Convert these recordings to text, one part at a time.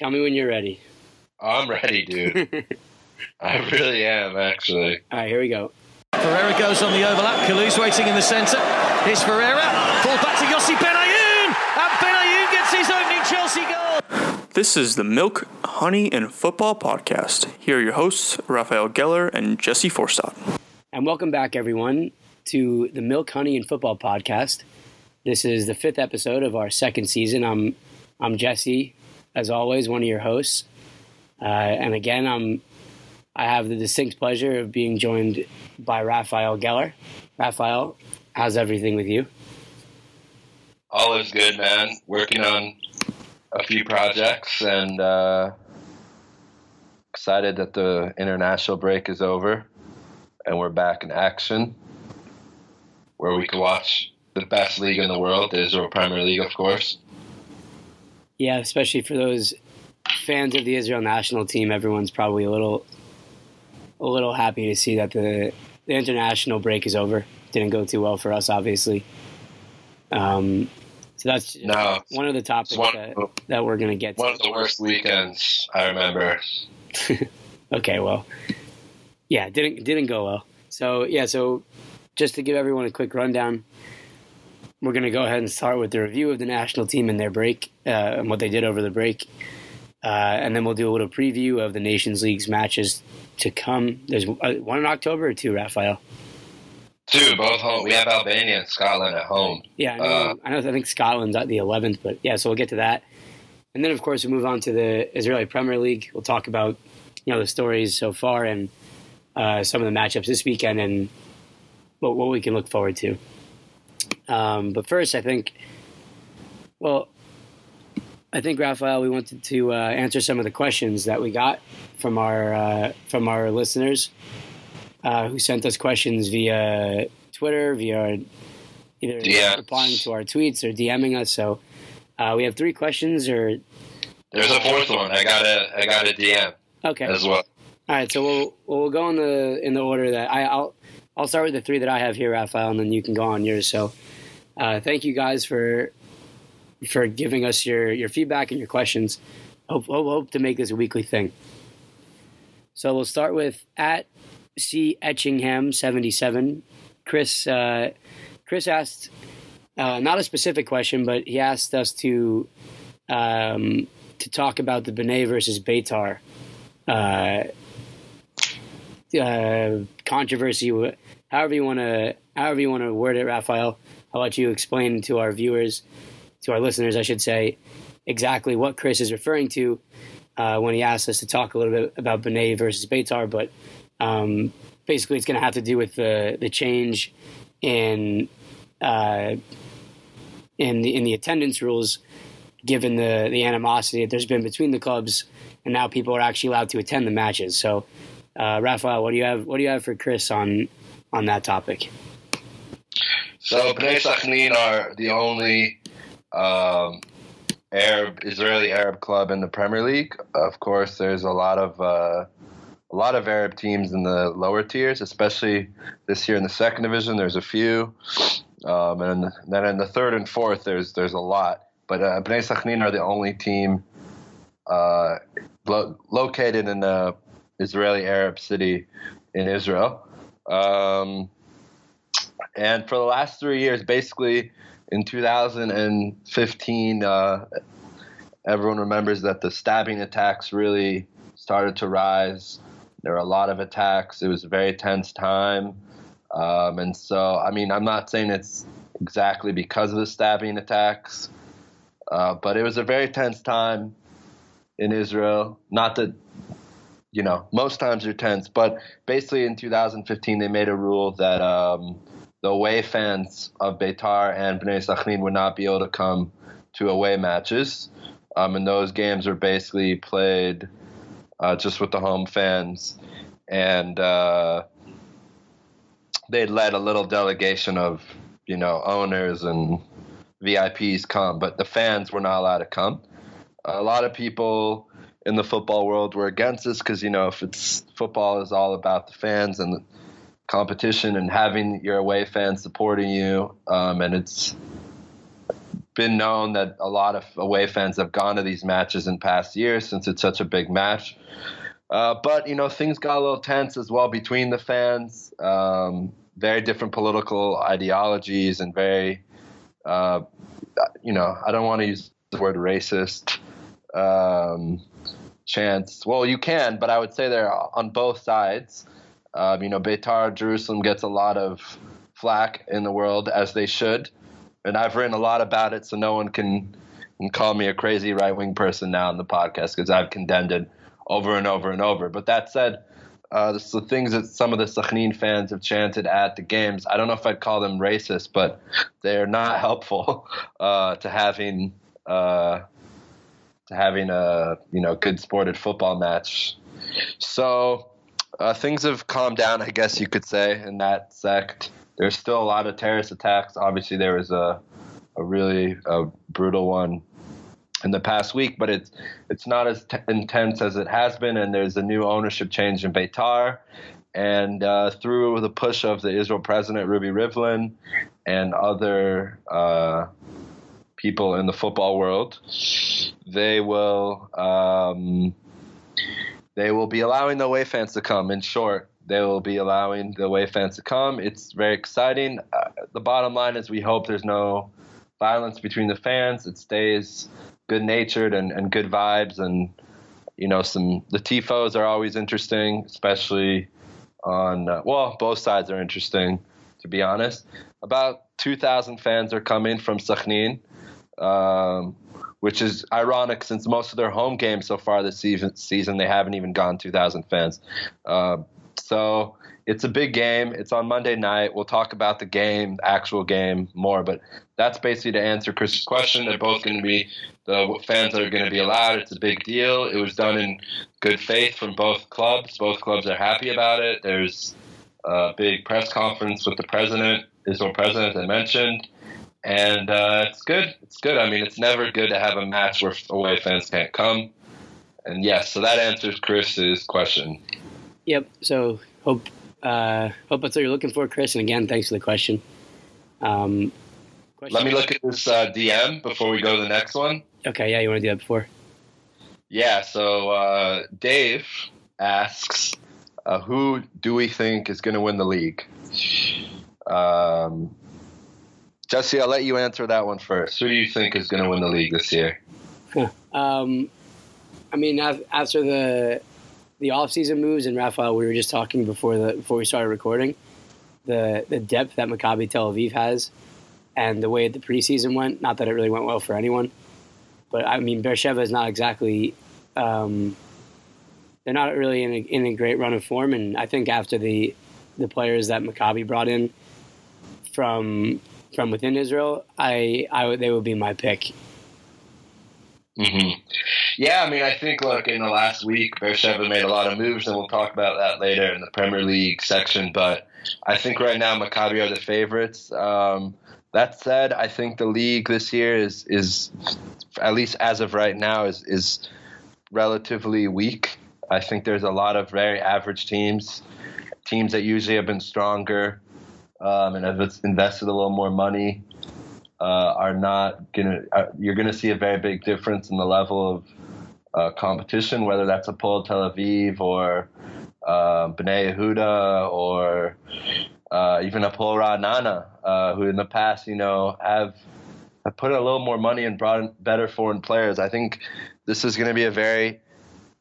Tell me when you're ready. I'm ready, dude. I really am, actually. All right, here we go. Ferreira goes on the overlap. Kalou's waiting in the centre. Here's Ferreira. Full back to Yossi Benayoun. And Benayoun gets his opening Chelsea goal. This is the Milk, Honey, and Football podcast. Here are your hosts, Raphael Geller and Jesse Forstad. And welcome back, everyone, to the Milk, Honey, and Football podcast. This is the fifth episode of our second season. I'm I'm Jesse, as always, one of your hosts. Uh, and again, I'm I have the distinct pleasure of being joined by Raphael Geller. Raphael, how's everything with you? All is good, man. Working on a few projects and uh, excited that the international break is over and we're back in action where we can watch the best league in the world, the Israel Premier League, of course. Yeah, especially for those fans of the Israel national team, everyone's probably a little a little happy to see that the the international break is over. Didn't go too well for us, obviously. Um, so that's No, one of the topics one- that, that we're going to get to. one of the worst weekends I remember. Okay, well, yeah, didn't didn't go well. So yeah, so just to give everyone a quick rundown, we're going to go ahead and start with the review of the national team and their break uh, and what they did over the break, uh, and then we'll do a little preview of the Nations League's matches to come. There's uh, one in October or two, Raphael. Two, both home. We have Albania and Scotland at home. Yeah, I know. Uh, I know. I think Scotland's at the 11th, but yeah. So we'll get to that, and then of course we move on to the Israeli Premier League. We'll talk about you know the stories so far and uh, some of the matchups this weekend and what, what we can look forward to. Um, but first, I think, well, I think Raphael, we wanted to uh, answer some of the questions that we got from our uh, from our listeners uh, who sent us questions via Twitter, via either DMs. replying to our tweets or DMing us. So uh, we have three questions. Or There's a fourth one. I got a I got a DM okay, as well. all right. So we'll we'll go in the in the order that I, I'll I'll start with the three that I have here, Raphael, and then you can go on yours. So uh, thank you guys for for giving us your your feedback and your questions. Hope hope, hope to make this a weekly thing. So we'll start with at C Etchingham seventy seven. Chris uh, Chris asked uh, not a specific question, but he asked us to um, to talk about the Bnei versus Beitar uh, uh, controversy. However you want to however you want to word it, Raphael. I'll let you explain to our viewers, to our listeners, I should say, exactly what Chris is referring to uh, when he asked us to talk a little bit about Bnei versus Beitar. But um, basically, it's going to have to do with the the change in uh, in the in the attendance rules, given the the animosity that there's been between the clubs, and now people are actually allowed to attend the matches. So, uh, Raphael, what do you have? What do you have for Chris on on that topic? So Bnei Sakhnin are the only um, Arab Israeli Arab club in the Premier League. Of course, there's a lot of uh, a lot of Arab teams in the lower tiers, especially this year in the second division. There's a few, um, and then in the third and fourth, there's there's a lot. But uh, Bnei Sakhnin are the only team uh, lo- located in a Israeli Arab city in Israel. Um, and for the last three years, basically in 2015, uh, everyone remembers that the stabbing attacks really started to rise. There were a lot of attacks. It was a very tense time. Um, and so, I mean, I'm not saying it's exactly because of the stabbing attacks, uh, but it was a very tense time in Israel. Not that, you know, most times are tense, but basically in 2015, they made a rule that um, the away fans of Beitar and Bnei Sakhnin would not be able to come to away matches. Um, and those games were basically played uh, just with the home fans. And uh, they let a little delegation of, you know, owners and VIPs come, but the fans were not allowed to come. A lot of people in the football world were against this because, you know, if it's football is all about the fans and the competition and having your away fans supporting you, um, and it's been known that a lot of away fans have gone to these matches in past years since it's such a big match. Uh, but you know, things got a little tense as well between the fans. Um, very different political ideologies and very, uh, you know, I don't want to use the word racist. Um, chants. Well, you can, but I would say they're on both sides. Um, you know, Beitar Jerusalem gets a lot of flack in the world, as they should. And I've written a lot about it, so no one can, can call me a crazy right wing person now in the podcast because I've condemned it over and over and over. But that said, uh, the things that some of the Sakhnin fans have chanted at the games, I don't know if I'd call them racist, but they're not helpful uh, to having uh, to having a you know good sported football match. So uh, things have calmed down, I guess you could say, in that sect. There's still a lot of terrorist attacks. Obviously, there was a a really a brutal one in the past week, but it's it's not as t- intense as it has been. And there's a new ownership change in Beitar, and uh, through the push of the Israel president Ruby Rivlin and other uh, people in the football world, they will um, they will be allowing the away fans to come. In short, they will be allowing the away fans to come. It's very exciting. Uh, the bottom line is we hope there's no violence between the fans. It stays good natured and, and good vibes and you know some the tifos are always interesting, especially on uh, well both sides are interesting to be honest. About 2,000 fans are coming from Sakhnin um, which is ironic since most of their home games so far this season, season they haven't even gone 2,000 fans. Uh, so it's a big game. It's on Monday night. We'll talk about the game, the actual game, more. But that's basically to answer Chris's question. They're both going to be the fans that are going to be allowed. It's a big deal. It was done in good faith from both clubs. Both clubs are happy about it. There's a big press conference with the president, Israel president, I mentioned and uh, it's good. It's good. I mean, it's never good to have a match where away fans can't come. And yes, so that answers Chris's question. Yep. So hope uh, hope that's what you're looking for, Chris. And again, thanks for the question. Um, question. Let me look at this uh, DM before we go to the next one. Okay. Yeah, you want to do that before? Yeah. So uh, Dave asks, uh, "Who do we think is going to win the league?" Um, Jesse, I'll let you answer that one first. Who do you think is going to win the league this year? um, I mean, after the the offseason moves and Raphael, we were just talking before the before we started recording, the the depth that Maccabi Tel Aviv has, and the way the preseason went. Not that it really went well for anyone, but I mean, Beersheba is not exactly. Um, they're not really in a, in a great run of form, and I think after the the players that Maccabi brought in from from within Israel, I, I they would be my pick. Mm-hmm. Yeah, I mean, I think look in the last week, Beersheba made a lot of moves, and we'll talk about that later in the Premier League section. But I think right now Maccabi are the favorites. Um, that said, I think the league this year is is at least as of right now is is relatively weak. I think there's a lot of very average teams, teams that usually have been stronger um, and have invested a little more money uh, are not gonna. Uh, you're gonna see a very big difference in the level of uh, competition, whether that's Hapoel Tel Aviv or uh, Bnei Yehuda or uh, even Hapoel Ra'anana, uh, who in the past, you know, have have put a little more money and brought in better foreign players. I think this is going to be a very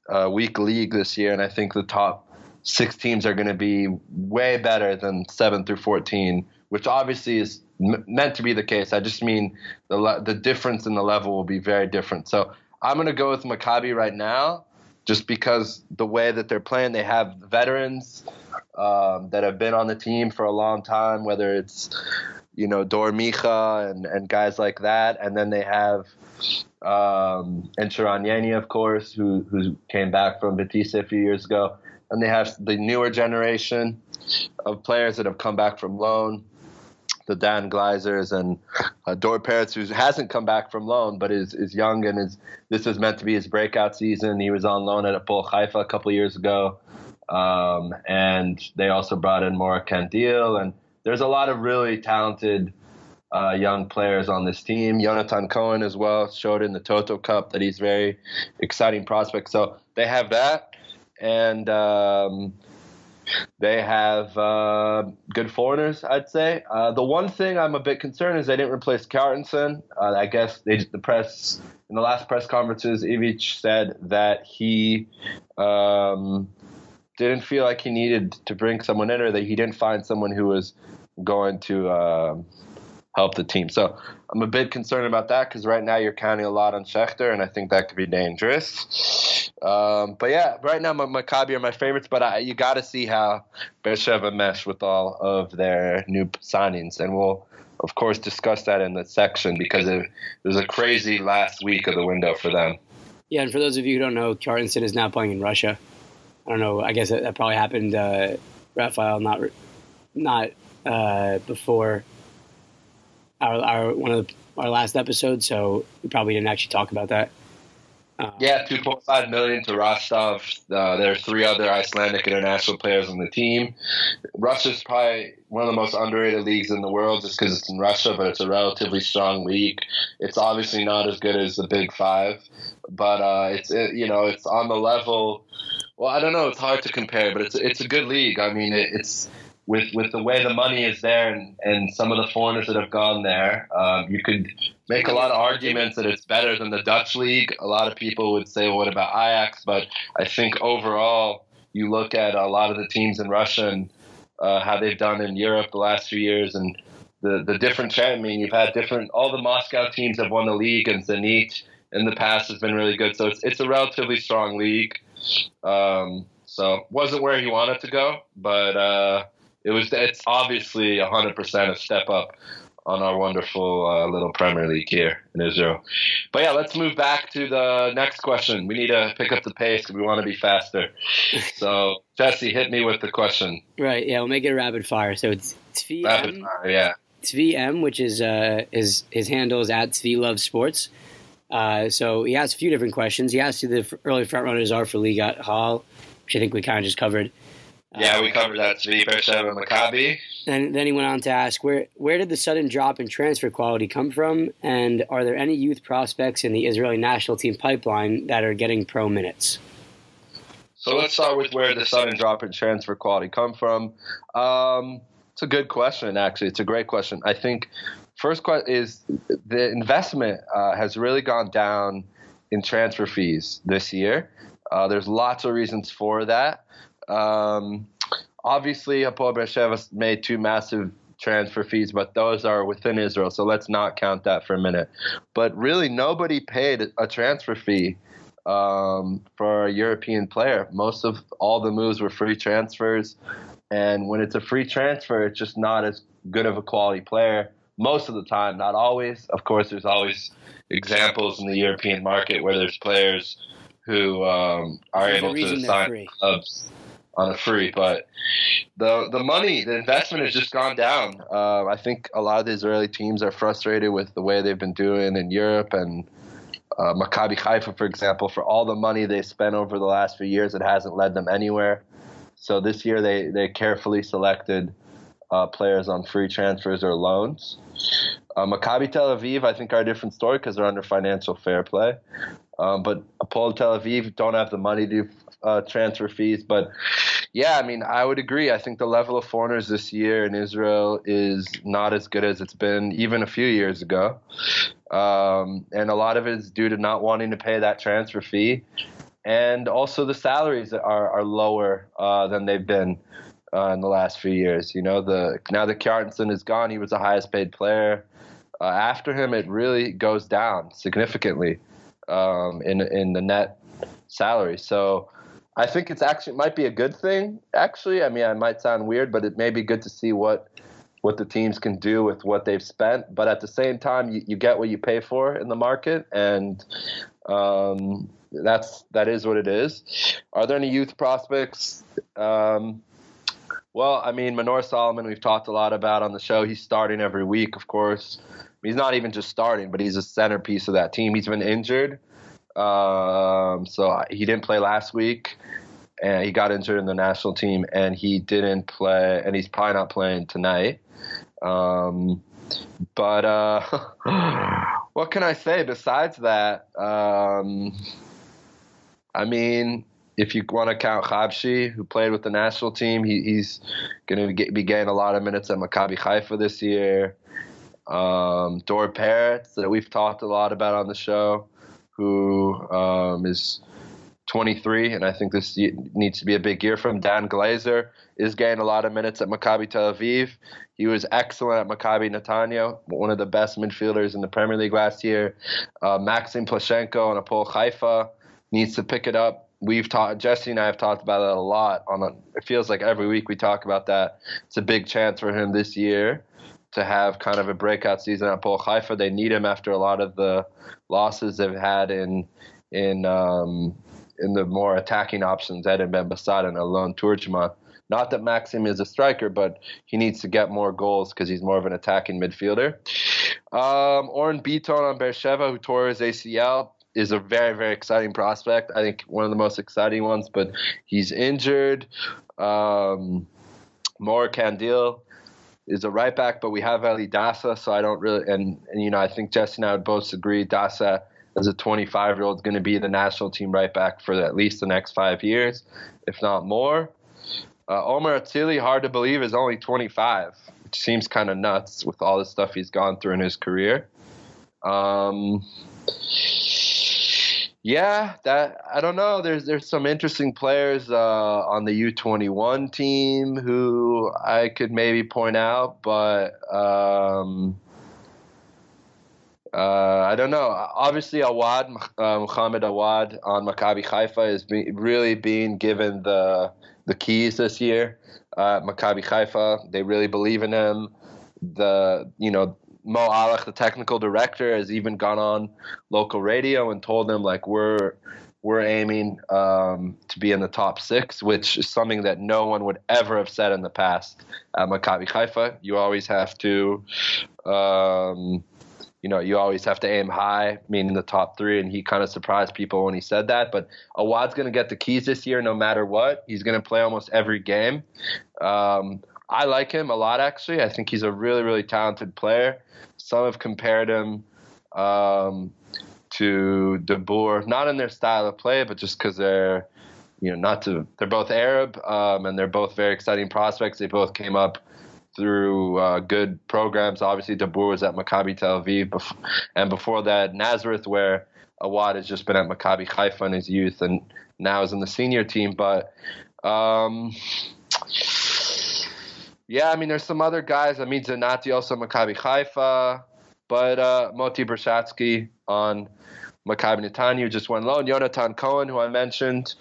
uh, weak league this year, and I think the top six teams are going to be way better than seven through 14, which obviously is m- meant to be the case. I just mean the, le- the difference in the level will be very different. So I'm going to go with Maccabi right now just because the way that they're playing, they have veterans um, that have been on the team for a long time, whether it's, you know, Dor Micha and, and guys like that. And then they have um, and Sheran Yeini, of course, who, who came back from Vitesse a few years ago and they have the newer generation of players that have come back from loan, the Dan Glazers and uh, Dor Peretz, who hasn't come back from loan but is is young and is this is meant to be his breakout season. He was on loan at Hapoel Haifa a couple years ago, um, and they also brought in Mora Kandil, and there's a lot of really talented uh, young players on this team. Jonathan Cohen as well showed in the Toto Cup that he's very exciting prospect. So they have that, and um, they have uh, good foreigners, I'd say. Uh, the one thing I'm a bit concerned is they didn't replace Kjartansson. Uh, I guess they the press in the last press conferences, Ivic said that he um, didn't feel like he needed to bring someone in, or that he didn't find someone who was going to uh, help the team. So I'm a bit concerned about that because right now you're counting a lot on Shechter, and I think that could be dangerous. Um, but yeah, right now Maccabi are my favorites, but I, you got to see how Beersheva mesh with all of their new signings, and we'll of course discuss that in the section because it, it was a crazy last week of the window for them. Yeah, and for those of you who don't know, Kjartansson is now playing in Russia. I don't know. I guess that, that probably happened, uh, Raphael, not not uh, before our, our one of the, our last episodes, so we probably didn't actually talk about that. Uh, yeah, 2.5 million to Rostov. Uh, there are three other Icelandic international players on the team. Russia's probably one of the most underrated leagues in the world just because it's in Russia, but it's a relatively strong league. It's obviously not as good as the Big Five, but uh, it's it, you know it's on the level. Well, I don't know. It's hard to compare, but it's it's a good league. I mean, it, it's with with the way the money is there and, and some of the foreigners that have gone there, um, you could make a lot of arguments that it's better than the Dutch league. A lot of people would say, well, "What about Ajax?" But I think overall, you look at a lot of the teams in Russia and uh, how they've done in Europe the last few years, and the the different. I mean, you've had different. All the Moscow teams have won the league, and Zenit in the past has been really good. So it's it's a relatively strong league. Um, so wasn't where he wanted to go, but. Uh, it was it's obviously 100% a step up on our wonderful uh, little Premier League here in Israel. But yeah, let's move back to the next question. We need to pick up the pace because we want to be faster. So Jesse, hit me with the question. Right. Yeah, we'll make it a rapid fire. So it's Tzvi rapid M, fire. Yeah. Tzvi M, which is uh, his his handle is at Tzvi Love Sports. Uh, so he asked a few different questions. He asked who the early front runners are for Ligat Ha'Al, which I think we kind of just covered. Yeah, we covered that. Tzvi, Beersheva, Maccabi. And then he went on to ask, where where did the sudden drop in transfer quality come from, and are there any youth prospects in the Israeli national team pipeline that are getting pro minutes? So let's start with where the sudden drop in transfer quality come from. Um, it's a good question, actually. It's a great question. I think first question is the investment uh, has really gone down in transfer fees this year. Uh, there's lots of reasons for that. Um, obviously, Hapoel Beersheva made two massive transfer fees, but those are within Israel, so let's not count that for a minute. But really, nobody paid a transfer fee um, for a European player. Most of all the moves were free transfers, and when it's a free transfer, it's just not as good of a quality player. Most of the time, not always. Of course, there's always examples in the European market where there's players who um, are able to sign clubs on a free. But the the money, the investment has just gone down. Uh, I think a lot of the Israeli teams are frustrated with the way they've been doing in Europe and. Uh, Maccabi Haifa, for example, for all the money they spent over the last few years, it hasn't led them anywhere. So this year they, they carefully selected uh, players on free transfers or loans. Uh, Maccabi Tel Aviv, I think, are a different story because they're under financial fair play. Um, but Hapoel Tel Aviv don't have the money to uh, transfer fees. But yeah, I mean, I would agree. I think the level of foreigners this year in Israel is not as good as it's been even a few years ago. Um, and a lot of it is due to not wanting to pay that transfer fee. And also the salaries are, are lower uh, than they've been uh, in the last few years. You know, the now that Kjartansson is gone, he was the highest paid player. Uh, after him, it really goes down significantly um, in in the net salary. So I think it's actually might be a good thing. Actually, I mean, it might sound weird, but it may be good to see what what the teams can do with what they've spent. But at the same time, you, you get what you pay for in the market, and um, that's that is what it is. Are there any youth prospects? Um, well, I mean, Manor Solomon, we've talked a lot about on the show. He's starting every week, of course. He's not even just starting, but he's a centerpiece of that team. He's been injured, um, so he didn't play last week, and he got injured in the national team, and he didn't play, and he's probably not playing tonight. Um, but uh, what can I say besides that? Um, I mean, if you want to count Habashi, who played with the national team, he, he's going to be getting a lot of minutes at Maccabi Haifa this year. Um, Dor Peretz, that we've talked a lot about on the show, who um, is 23, and I think this needs to be a big year for him. Dan Glazer is getting a lot of minutes at Maccabi Tel Aviv. He was excellent at Maccabi Netanya, one of the best midfielders in the Premier League last year. Uh, Maxim Plashenko on Hapoel Haifa needs to pick it up. We've talked, Jesse and I have talked about it a lot. On a, it feels like every week we talk about that. It's a big chance for him this year to have kind of a breakout season at Hapoel Haifa. They need him after a lot of the losses they've had in in um, in the more attacking options, Eden Ben and Alon Turgeman. Not that Maxim is a striker, but he needs to get more goals because he's more of an attacking midfielder. Um, Oren on Beersheva, who tore his ACL, is a very, very exciting prospect. I think one of the most exciting ones, but he's injured. Um, Mor Kandil is a right back, but we have Eli Dasa, so I don't really, and, and you know, I think Jesse and I would both agree Dasa as a 25 year old is going to be the national team right back for at least the next five years, if not more. Uh, Omer Atzili, hard to believe, is only 25, which seems kind of nuts with all the stuff he's gone through in his career. Um, yeah, that I don't know. There's there's some interesting players uh, on the U21 team who I could maybe point out, but um, uh, I don't know. Obviously, Awad, uh, Muhammad Awad on Maccabi Haifa is be, really being given the the keys this year. Uh, Maccabi Haifa, they really believe in him. The you know Mo Alech, the technical director, has even gone on local radio and told them like we're we're aiming um, to be in the top six, which is something that no one would ever have said in the past at Maccabi Haifa. You always have to. Um, you know, you always have to aim high, meaning the top three. And he kind of surprised people when he said that. But Awad's going to get the keys this year no matter what. He's going to play almost every game. Um, I like him a lot, actually. I think he's a really, really talented player. Some have compared him um, to Dabur, not in their style of play, but just because they're, you know, not to, they're both Arab um, and they're both very exciting prospects. They both came up through uh, good programs. Obviously, Dabur was at Maccabi Tel Aviv, and before that, Nazareth, where Awad has just been at Maccabi Haifa in his youth, and now is in the senior team. But um, yeah, I mean, there's some other guys. I mean, Zanati also Maccabi Haifa, but uh, Moti Brashatsky on Maccabi Netanya just went loan. Jonathan Cohen, who I mentioned,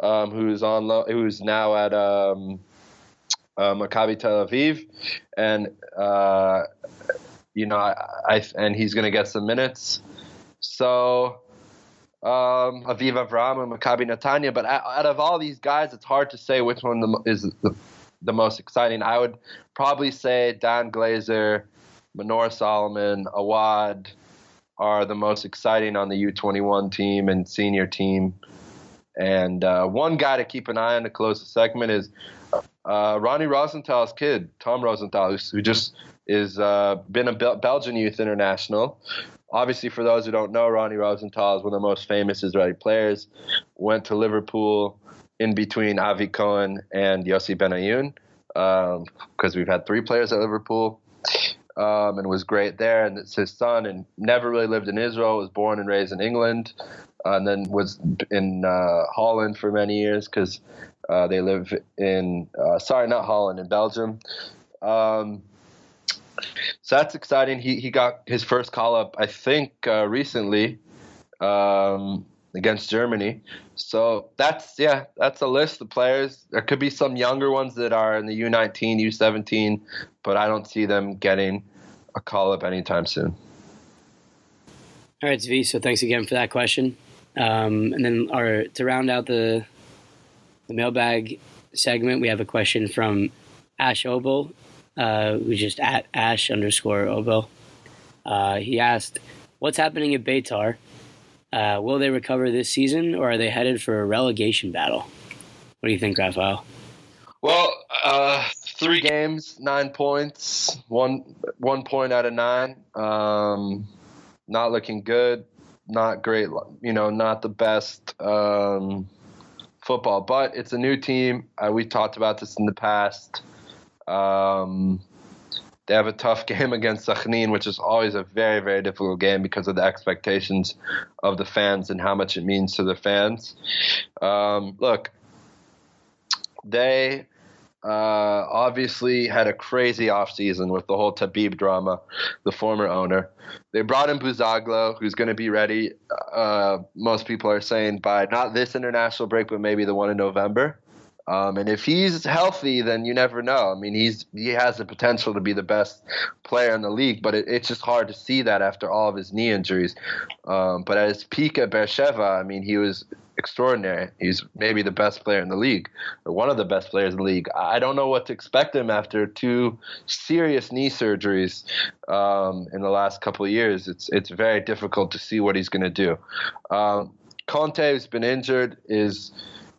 um, who's on who's now at um, uh, Maccabi Tel Aviv, and uh, you know, I, I and he's going to get some minutes. So um, Aviv Avraham and Maccabi Netanya. But out of all these guys, it's hard to say which one is the, the most exciting. I would probably say Dan Glazer, Manor Solomon, Awad are the most exciting on the U21 team and senior team. And uh, one guy to keep an eye on to close the segment is uh, Ronnie Rosenthal's kid, Tom Rosenthal, who just is uh, been a Bel- Belgian youth international. Obviously, for those who don't know, Ronnie Rosenthal is one of the most famous Israeli players. Went to Liverpool in between Avi Cohen and Yossi Benayoun because um, we've had three players at Liverpool. Um, and was great there. And it's his son, and never really lived in Israel. Was born and raised in England, uh, and then was in uh, Holland for many years because uh, they live in, uh, sorry, not Holland, in Belgium. Um, so that's exciting. He he got his first call up, I think, uh, recently um, against Germany. So that's yeah, that's a list of players. There could be some younger ones that are in the U19, U17, but I don't see them getting a call up anytime soon. All right, Zvi. So thanks again for that question. Um, and then our to round out the the mailbag segment, we have a question from Ash Obel, uh, who's just at Ash underscore Obel. Uh, he asked, What's happening at Beitar? Uh, will they recover this season or are they headed for a relegation battle? What do you think, Raphael? Well, uh, three games, nine points, one one point out of nine. Um, not looking good, not great. You know, not the best um, football, but it's a new team. Uh, we talked about this in the past. Um, they have a tough game against Sakhnin, which is always a very, very difficult game because of the expectations of the fans and how much it means to the fans. Um, look, they uh, obviously had a crazy offseason with the whole Tabib drama, the former owner. They brought in Buzaglo, who's going to be ready, uh, most people are saying, by not this international break, but maybe the one in November. Um, and if he's healthy, then you never know. I mean, he's he has the potential to be the best player in the league, but it, it's just hard to see that after all of his knee injuries. Um, but at his peak at Beersheva, I mean, he was extraordinary. He's maybe the best player in the league, or one of the best players in the league. I don't know what to expect him after two serious knee surgeries um, in the last couple of years. It's it's very difficult to see what he's going to do. Um, Conte, who's been injured, is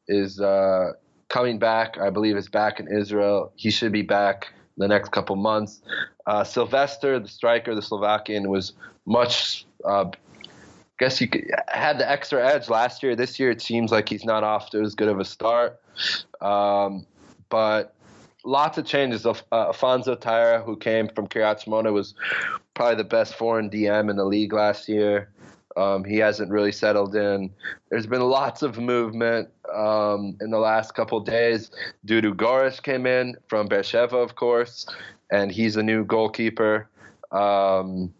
is uh, coming back. I believe is back in Israel. He should be back the next couple months. Uh, Sylvester, the striker, the Slovakian, was much. Uh, guess you could, had the extra edge last year. This year, it seems like he's not off to as good of a start. Um, but lots of changes. Uh, Alfonso Taira, who came from Kiryat was probably the best foreign DM in the league last year. Um, he hasn't really settled in. There's been lots of movement um, in the last couple days. Dudu Goresh came in from Beersheva, of course, and he's a new goalkeeper. Um,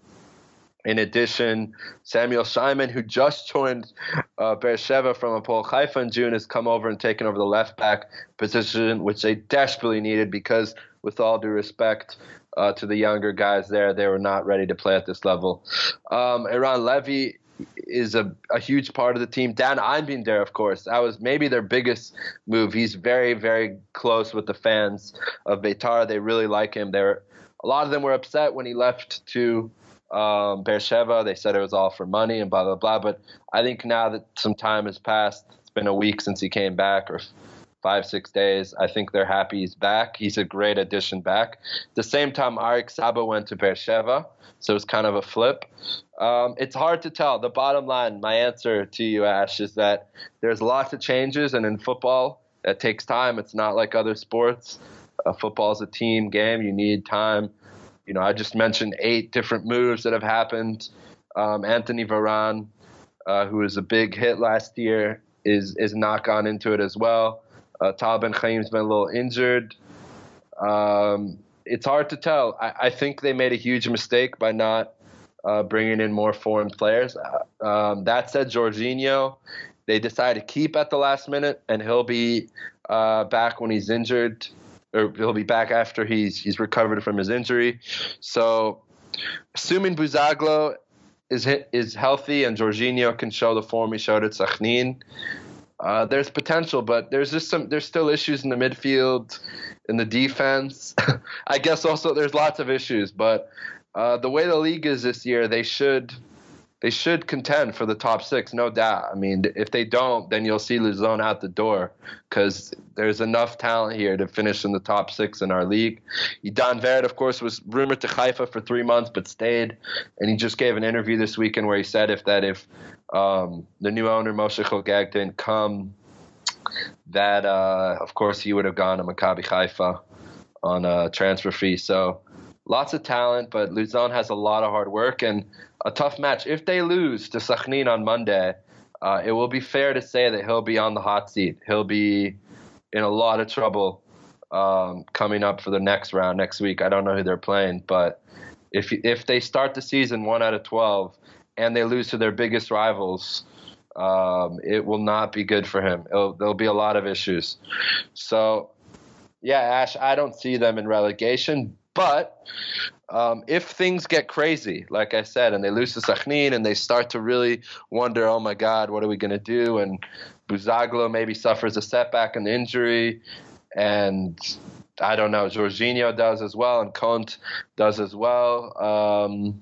in addition, Samuel Simon, who just joined uh, Beersheva from Hapoel Haifa in June, has come over and taken over the left back position, which they desperately needed because, with all due respect, uh, to the younger guys there. They were not ready to play at this level. Um, Eran Levy is a, a huge part of the team. Dan Einbinder, of course, that was maybe their biggest move. He's very, very close with the fans of Beitar. They really like him. They're a lot of them were upset when he left to um, Beersheva. They said it was all for money and blah blah blah. But I think now that some time has passed, it's been a week since he came back, or five, six days. I think they're happy he's back. He's a great addition back. The same time, Erik Sabo went to Beersheva, so it's kind of a flip. Um, it's hard to tell. The bottom line, my answer to you, Ash, is that there's lots of changes, and in football, that takes time. It's not like other sports. Uh, football is a team game. You need time. You know, I just mentioned eight different moves that have happened. Um, Anthony Varane, uh, who was a big hit last year, is is not gone into it as well. Uh, Tal Ben Chaim's been a little injured. Um, it's hard to tell. I, I, think they made a huge mistake by not uh, bringing in more foreign players. Uh, um, that said, Jorginho, they decided to keep at the last minute, and he'll be uh, back when he's injured, or he'll be back after he's he's recovered from his injury. So, assuming Buzaglo is is healthy and Jorginho can show the form he showed at Sakhnin, uh, there's potential, but there's just some. There's still issues in the midfield, in the defense. I guess also there's lots of issues, but uh, the way the league is this year, they should they should contend for the top six, no doubt. I mean, if they don't, then you'll see Luzon out the door because there's enough talent here to finish in the top six in our league. Idan Vered, of course, was rumored to Haifa for three months but stayed, and he just gave an interview this weekend where he said if that if um, the new owner Moshe Hogeg didn't come, that uh, of course he would have gone to Maccabi Haifa on a transfer fee. So lots of talent, but Luzon has a lot of hard work and a tough match. If they lose to Sakhnin on Monday, uh, it will be fair to say that he'll be on the hot seat. He'll be in a lot of trouble um, coming up for the next round next week. I don't know who they're playing, but if if they start the season one out of twelve and they lose to their biggest rivals, um, it will not be good for him. It'll, there'll be a lot of issues. So, yeah, Ash, I don't see them in relegation, but um, if things get crazy, like I said, and they lose to Sakhnin and they start to really wonder, oh my God, what are we going to do? And Buzaglo maybe suffers a setback and injury, and I don't know, Jorginho does as well, and Conte does as well. Um,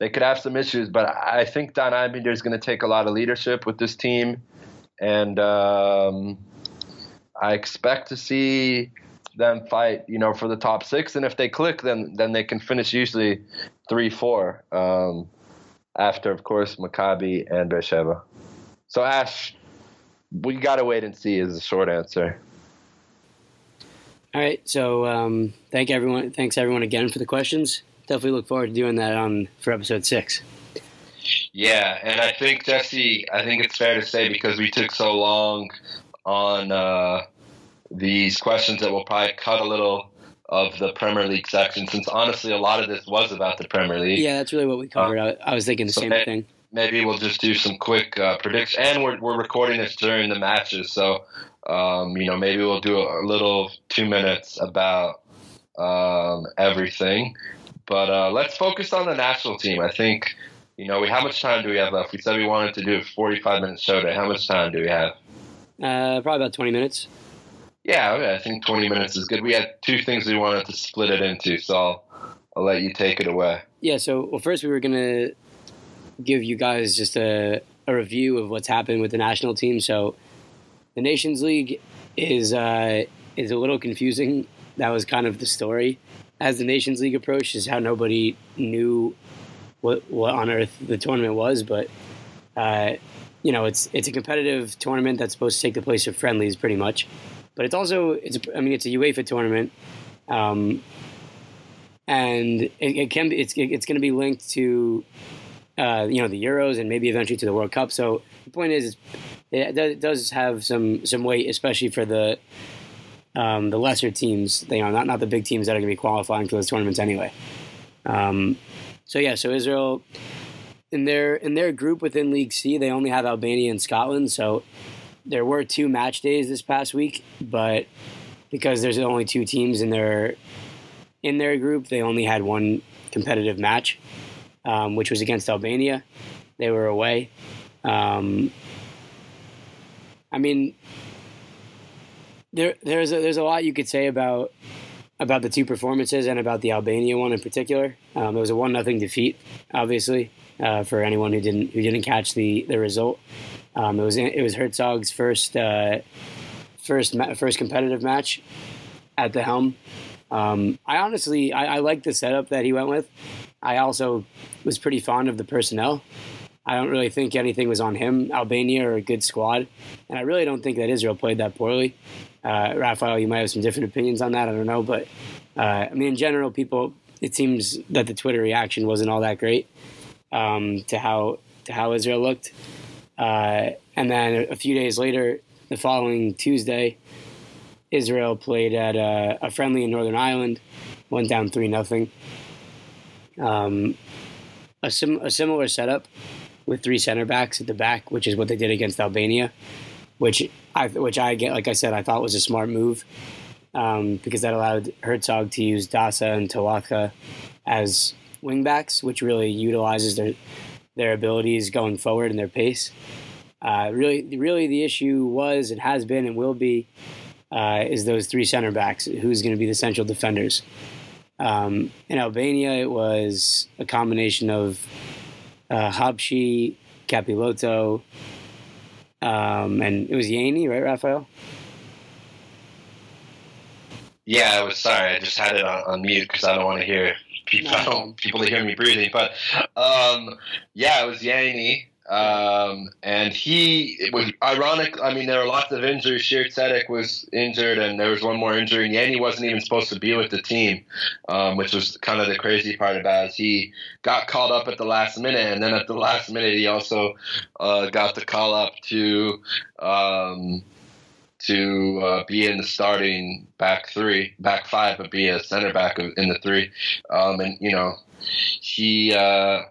they could have some issues, but I think Dan Einbinder is going to take a lot of leadership with this team, and um, I expect to see them fight, you know, for the top six. And if they click, then then they can finish usually three, four. Um, after, of course, Maccabi and Beersheba. So Ash, we gotta wait and see. Is the short answer. All right. So um, thank everyone. Thanks everyone again for the questions. Definitely look forward to doing that on for episode six. Yeah, and I think Jesse, I think it's fair to say because we took so long on uh, these questions that we'll probably cut a little of the Premier League section, since honestly a lot of this was about the Premier League. Yeah, that's really what we covered. Uh, I, I, was thinking the so same may, thing. Maybe we'll just do some quick uh, predictions, and we're we're recording this during the matches, so um, you know maybe we'll do a, a little two minutes about um, everything. But uh, let's focus on the national team. I think you know, we how much time do we have left? We said we wanted to do a 45 minute show day. How much time do we have? Uh, probably about 20 minutes. Yeah, okay, I think 20 minutes is good. We had two things we wanted to split it into, so I'll, I'll let you take it away. Yeah, so well, first we were going to give you guys just a, a review of what's happened with the national team. So the Nations League is uh, is a little confusing. That was kind of the story as the Nations League approached, is how nobody knew what what on earth the tournament was, but uh, you know, it's it's a competitive tournament that's supposed to take the place of friendlies, pretty much. But it's also it's I mean it's a UEFA tournament, um, and it, it, can it's it's going to be linked to uh, you know the Euros and maybe eventually to the World Cup. So the point is, it does have some some weight, especially for the um, the lesser teams. You know, not not the big teams that are going to be qualifying for those tournaments anyway. Um, so yeah, so Israel in their in their group within League C, they only have Albania and Scotland. So there were two match days this past week, but because there's only two teams in their in their group, they only had one competitive match, um, which was against Albania. They were away. Um, I mean, there there's a, there's a lot you could say about about the two performances and about the Albania one in particular. Um, it was a one nothing defeat, obviously, uh, for anyone who didn't who didn't catch the the result. Um, it was it was Herzog's first uh, first first competitive match at the helm. Um, I honestly I, I like the setup that he went with. I also was pretty fond of the personnel. I don't really think anything was on him. Albania are a good squad, and I really don't think that Israel played that poorly. Uh, Raphael, you might have some different opinions on that. I don't know, but uh, I mean, in general, people. It seems that the Twitter reaction wasn't all that great um, to how to how Israel looked. Uh, and then a few days later, the following Tuesday, Israel played at a, a friendly in Northern Ireland, went down three nothing. Um, a, sim- a similar setup with three center backs at the back, which is what they did against Albania which I which I get like I said I thought was a smart move um, because that allowed Herzog to use Dasa and Tawatha as wingbacks, which really utilizes their their abilities going forward and their pace. Uh, really, really, the issue was and has been and will be uh, is those three center backs. Who's going to be the central defenders? Um, in Albania, it was a combination of uh, Habashi, Capiloto, um, and it was Yanni, right, Raphael? Yeah, I was sorry. I just had it on, on mute because I don't want to hear people. No. People to hear me breathing. But um, yeah, it was Yanni. Um, and he it was ironic. I mean, there were lots of injuries. Shir Tzedek was injured, and there was one more injury. And Yanni wasn't even supposed to be with the team, um, which was kind of the crazy part about it. He got called up at the last minute, and then at the last minute, he also uh, got the call up to um, to uh, be in the starting back three, back five, but be a center back in the three. Um, and you know, he. Uh,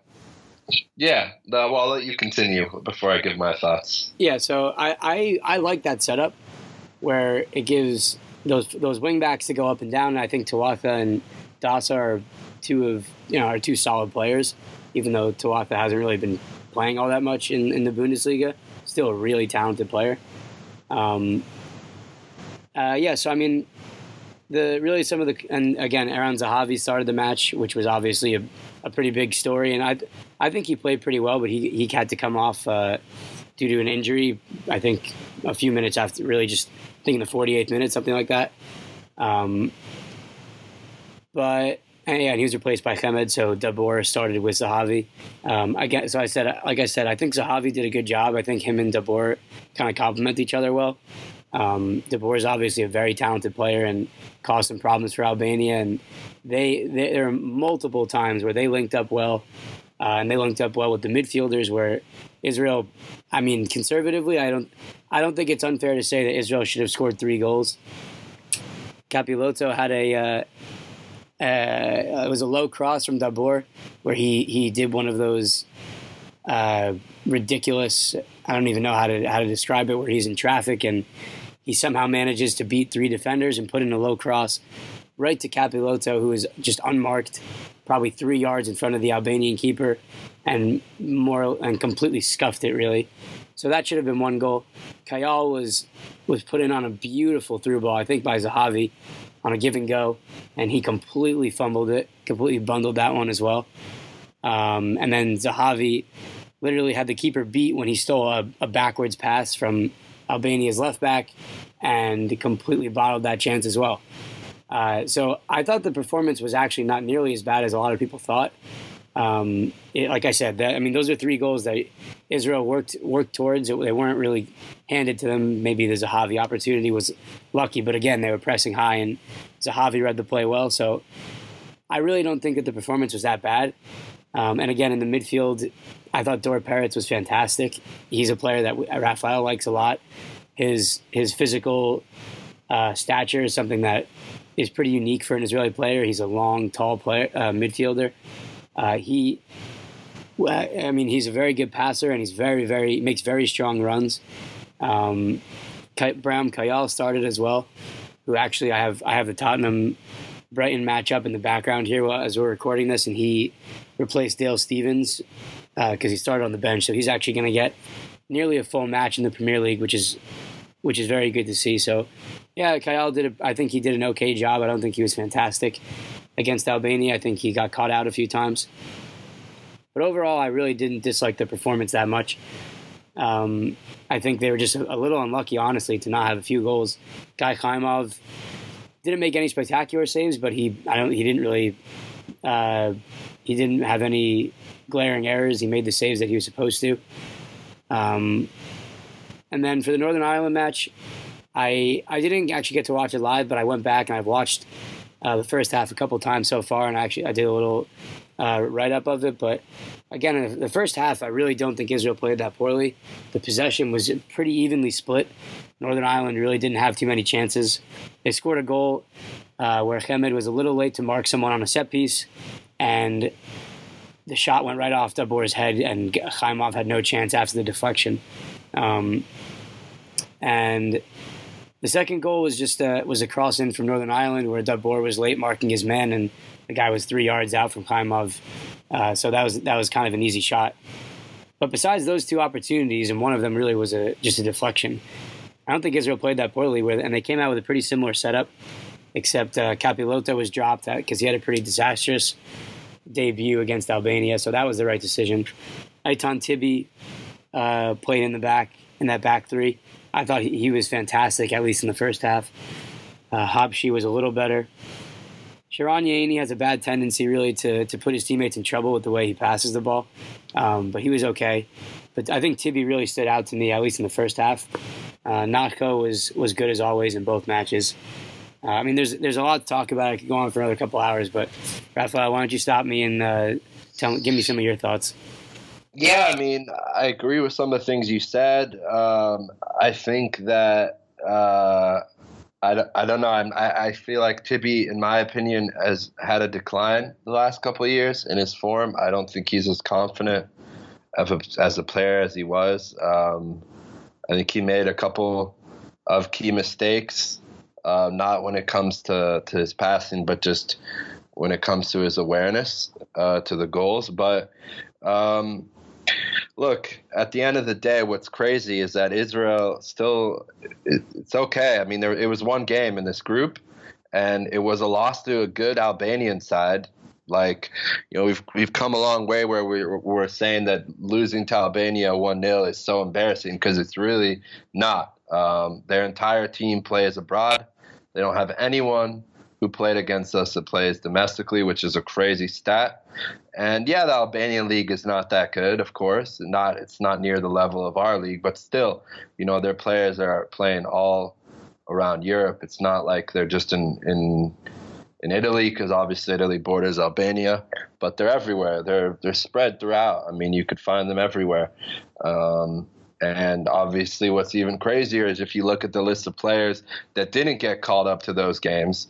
yeah, well, I'll let you continue before I give my thoughts. Yeah, so I, I, I like that setup where it gives those those wingbacks to go up and down. I think Tawatha and Dasa are two of you know are two solid players, even though Tawatha hasn't really been playing all that much in, in the Bundesliga. Still a really talented player. Um, uh, yeah, so I mean, the really some of the and again Eran Zahavi started the match, which was obviously a, a pretty big story, and I I think he played pretty well, but he he had to come off uh, due to an injury. I think a few minutes after, really just I think in the 48th minute, something like that. Um, but and yeah, and he was replaced by Hemed, so Dabur started with Zahavi. Um, guess, so I said, like I said, I think Zahavi did a good job. I think him and Dabur kind of complement each other well. Um, Dabur is obviously a very talented player and caused some problems for Albania, and they, they there are multiple times where they linked up well, uh, and they linked up well with the midfielders. Where Israel, I mean, conservatively, I don't, I don't think it's unfair to say that Israel should have scored three goals. Capiloto had a. Uh, uh, it was a low cross from Dabur, where he, he did one of those uh, ridiculous. I don't even know how to how to describe it. Where he's in traffic and he somehow manages to beat three defenders and put in a low cross right to Capiloto, who is just unmarked, probably three yards in front of the Albanian keeper, and more and completely scuffed it really. So that should have been one goal. Kayal was was put in on a beautiful through ball, I think by Zahavi, on a give and go, and he completely fumbled it, completely bundled that one as well. Um, and then Zahavi literally had the keeper beat when he stole a, a backwards pass from Albania's left back and completely bottled that chance as well. Uh, so I thought the performance was actually not nearly as bad as a lot of people thought. Um, it, like I said, that, I mean, those are three goals that Israel worked worked towards. They weren't really handed to them. Maybe the Zahavi opportunity was lucky, but again, they were pressing high, and Zahavi read the play well. So I really don't think that the performance was that bad. Um, and again, in the midfield, I thought Dor Peretz was fantastic. He's a player that Rafael likes a lot. His his physical uh, stature is something that is pretty unique for an Israeli player. He's a long, tall player, uh, midfielder. Uh, he, I mean, he's a very good passer, and he's very, very makes very strong runs. Um, Beram Kayal started as well, who actually I have I have the Tottenham Brighton matchup in the background here as we're recording this, and he replaced Dale Stephens because uh, he started on the bench, so he's actually going to get nearly a full match in the Premier League, which is which is very good to see. So, yeah, Kayal did. A, I think he did an okay job. I don't think he was fantastic against Albania. I think he got caught out a few times. But overall, I really didn't dislike the performance that much. Um, I think they were just a, little unlucky, honestly, to not have a few goals. Guy Khaimov didn't make any spectacular saves, but he I don't he didn't really uh, he didn't have any glaring errors. He made the saves that he was supposed to. Um, and then for the Northern Ireland match, I I didn't actually get to watch it live, but I went back and I've watched uh, the first half a couple times so far, and actually I did a little uh, write up of it. But again, in the first half, I really don't think Israel played that poorly. The possession was pretty evenly split. Northern Ireland really didn't have too many chances. They scored a goal uh, where Hemed was a little late to mark someone on a set piece, and the shot went right off Dabur's head, and Khaimov had no chance after the deflection. Um, and the second goal was just a, was a cross in from Northern Ireland where Dabur was late marking his men, and the guy was three yards out from Khaimov. Uh, so that was that was kind of an easy shot. But besides those two opportunities, and one of them really was a just a deflection. I don't think Israel played that poorly with, and they came out with a pretty similar setup, except uh, was dropped because he had a pretty disastrous debut against Albania, so that was the right decision. Eitan Tibi uh, played in the back in that back three. I thought he, he was fantastic, at least in the first half. Uh, was a little better. Sheran Yeini has a bad tendency, really, to, to put his teammates in trouble with the way he passes the ball, um, but he was okay. But I think Tibi really stood out to me, at least in the first half. Uh, was was good as always in both matches. Uh, I mean, there's there's a lot to talk about. I could go on for another couple hours, but Rafael, why don't you stop me and uh, tell give me some of your thoughts? Yeah, I mean, I agree with some of the things you said. Um, I think that uh, I, I don't know. I'm, I, I feel like Tibi, in my opinion, has had a decline the last couple of years in his form. I don't think he's as confident of a, as a player as he was. Um, I think he made a couple of key mistakes, uh, not when it comes to, to his passing, but just when it comes to his awareness uh, to the goals. But um, look, at the end of the day, what's crazy is that Israel still, it, it's okay. I mean, there, it was one game in this group, and it was a loss to a good Albanian side. Like, you know, we've we've come a long way where we, we're saying that losing to Albania 1 0 is so embarrassing because it's really not. Um, their entire team plays abroad. They don't have anyone who played against us that plays domestically, which is a crazy stat. And yeah, the Albanian league is not that good, of course. Not it's not near the level of our league, but still, you know, their players are playing all around Europe. It's not like they're just in in in Italy because obviously Italy borders Albania, but they're everywhere. They're they're spread throughout. I mean, you could find them everywhere. Um, and obviously, what's even crazier is if you look at the list of players that didn't get called up to those games,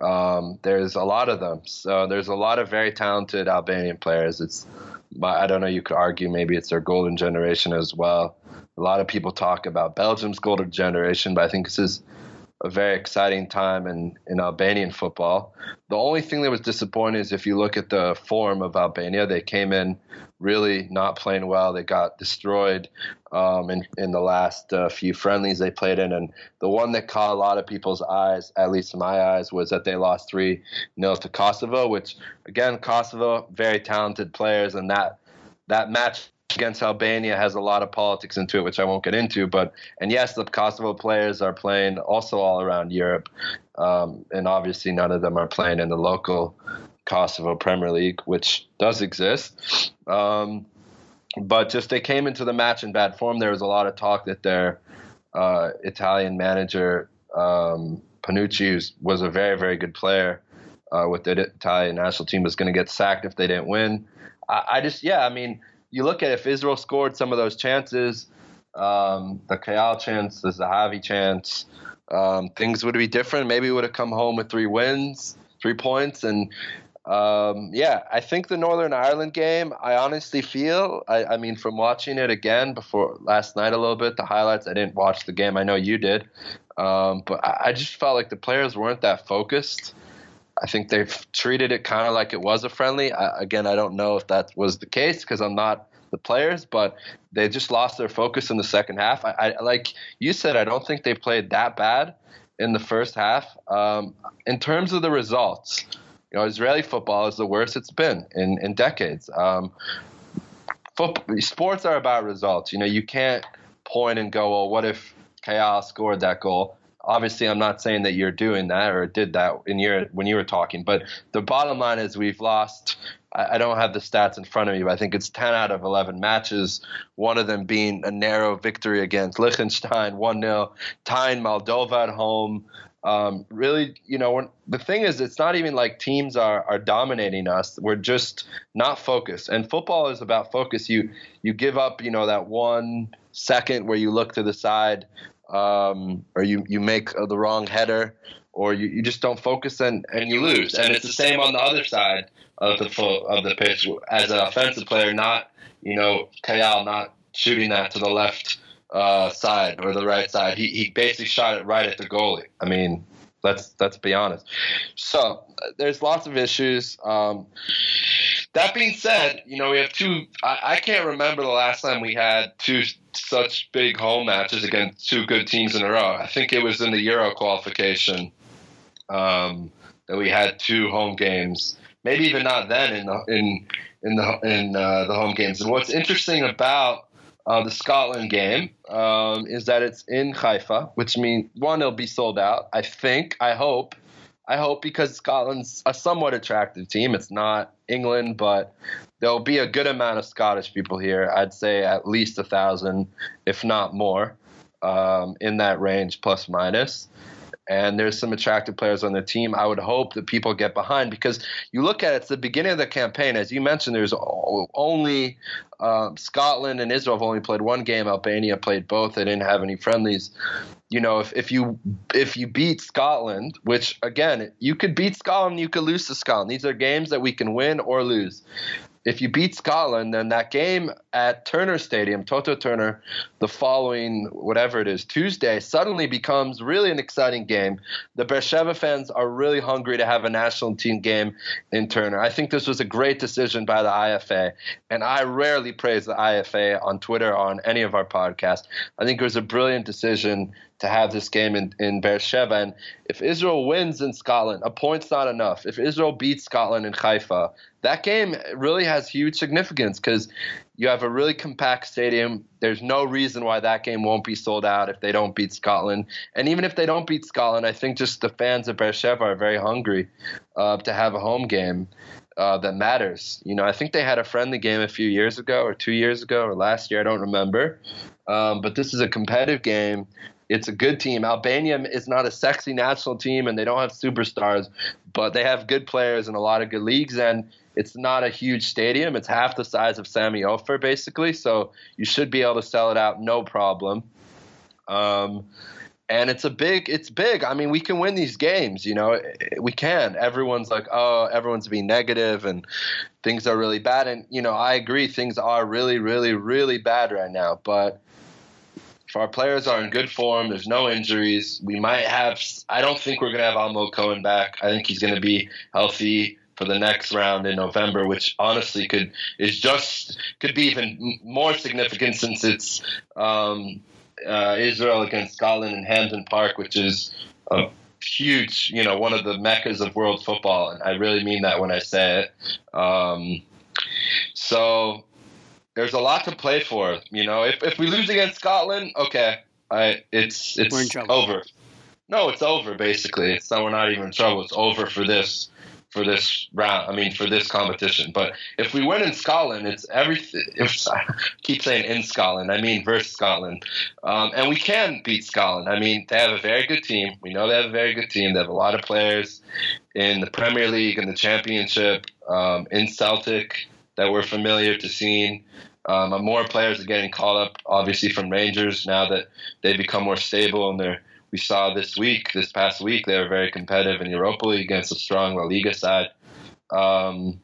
um, there's a lot of them. So there's a lot of very talented Albanian players. It's I don't know. You could argue maybe it's their golden generation as well. A lot of people talk about Belgium's golden generation, but I think this is a very exciting time in, in Albanian football. The only thing that was disappointing is if you look at the form of Albania, they came in really not playing well. They got destroyed um, in, in the last uh, few friendlies they played in. And the one that caught a lot of people's eyes, at least my eyes, was that they lost 3 0 to Kosovo, which, again, Kosovo, very talented players. And that, that match against Albania has a lot of politics into it, which I won't get into. But and yes, the Kosovo players are playing also all around Europe, um, and obviously none of them are playing in the local Kosovo Premier League, which does exist. Um, but just they came into the match in bad form. There was a lot of talk that their uh, Italian manager um, Panucci was a very very good player. Uh, with the Italian national team was going to get sacked if they didn't win. I, I just, yeah, I mean, you look at if Israel scored some of those chances, um, the Kayal chance, the Zahavi chance, um, things would be different. Maybe would have come home with three wins, three points, and um, yeah, I think the Northern Ireland game. I honestly feel. I, I, mean, from watching it again before last night a little bit, the highlights. I didn't watch the game. I know you did, um, but I, I just felt like the players weren't that focused. I think they've treated it kind of like it was a friendly. I, again, I don't know if that was the case because I'm not the players, but they just lost their focus in the second half. I, I like you said, I don't think they played that bad in the first half. Um, in terms of the results, you know, Israeli football is the worst it's been in in decades. Um, football, sports are about results. You know, you can't point and go, well, what if Kayal scored that goal? Obviously i'm not saying that you're doing that or did that in your when you were talking but the bottom line is we've lost I, I don't have the stats in front of me but i think it's 10 out of 11 matches one of them being a narrow victory against liechtenstein 1-0 tying moldova at home um, really, you know, the thing is, it's not even like teams are, are dominating us. We're just not focused. And football is about focus. You you give up, you know, that one second where you look to the side um, or you, you make uh, the wrong header, or you, you just don't focus and, and you lose. And it's the same on the other side of the full, of the pitch as an offensive player, not you know Kayal not shooting that to the left uh, side or the right side. He he basically shot it right at the goalie. I mean, let's let's be honest. So there's lots of issues. Um, that being said, you know we have two. I, I can't remember the last time we had two such big home matches against two good teams in a row. I think it was in the Euro qualification um, that we had two home games. Maybe even not then in the in in the in uh, the home games. And what's interesting about uh, the Scotland game um, is that it's in Haifa, which means one, it'll be sold out. I think, I hope, I hope because Scotland's a somewhat attractive team. It's not England, but there'll be a good amount of Scottish people here. I'd say at least a thousand, if not more, um, in that range, plus minus and there's some attractive players on the team. I would hope that people get behind because you look at it, it's the beginning of the campaign. As you mentioned, there's only um, Scotland and Israel have only played one game. Albania played both. They didn't have any friendlies. You know, if, if you if you beat Scotland, which again, you could beat Scotland, you could lose to Scotland. These are games that we can win or lose if you beat Scotland, then that game at Turner Stadium, Toto Turner, the following whatever it is Tuesday, suddenly becomes really an exciting game. The Beersheba fans are really hungry to have a national team game in Turner. I think this was a great decision by the IFA, and I rarely praise the IFA on Twitter or on any of our podcasts. I think it was a brilliant decision to have this game in, in Beersheba. And if Israel wins in Scotland, a point's not enough. If Israel beats Scotland in Haifa, that game really has huge significance because You have a really compact stadium. There's no reason why that game won't be sold out if they don't beat Scotland. And even if they don't beat Scotland, I think just the fans of Beersheba are very hungry uh, to have a home game uh, that matters. You know, I think they had a friendly game a few years ago, or two years ago, or last year. I don't remember. Um, but this is a competitive game. It's a good team. Albania is not a sexy national team, and they don't have superstars, but they have good players in a lot of good leagues. And it's not a huge stadium. It's half the size of Sami Ofer, basically. So you should be able to sell it out no problem. Um, and it's a big it's big i mean we can win these games you know we can everyone's like oh everyone's being negative and things are really bad and you know i agree things are really really really bad right now but if our players are in good form there's no injuries we might have i don't think we're going to have almog cohen back i think he's going to be healthy for the next round in November, which honestly could is just could be even more significant since it's um, uh, Israel against Scotland in Hampden Park, which is a huge, you know, one of the meccas of world football, and I really mean that when I say it. Um, so there's a lot to play for. You know, if if we lose against Scotland, okay, I it's it's over. No, it's over. Basically, it's not. We're not even in trouble. It's over for this for this round. I mean, for this competition. But if we win in Scotland, it's everything. If I keep saying in Scotland, I mean versus Scotland, um, and we can beat Scotland. I mean, they have a very good team. We know they have a very good team. They have a lot of players in the Premier League and the Championship, um, in Celtic that we're familiar to seeing. Um, more players are getting called up, obviously, from Rangers now that they become more stable and they're we saw this week, this past week, they were very competitive in Europa League against a strong La Liga side. Um,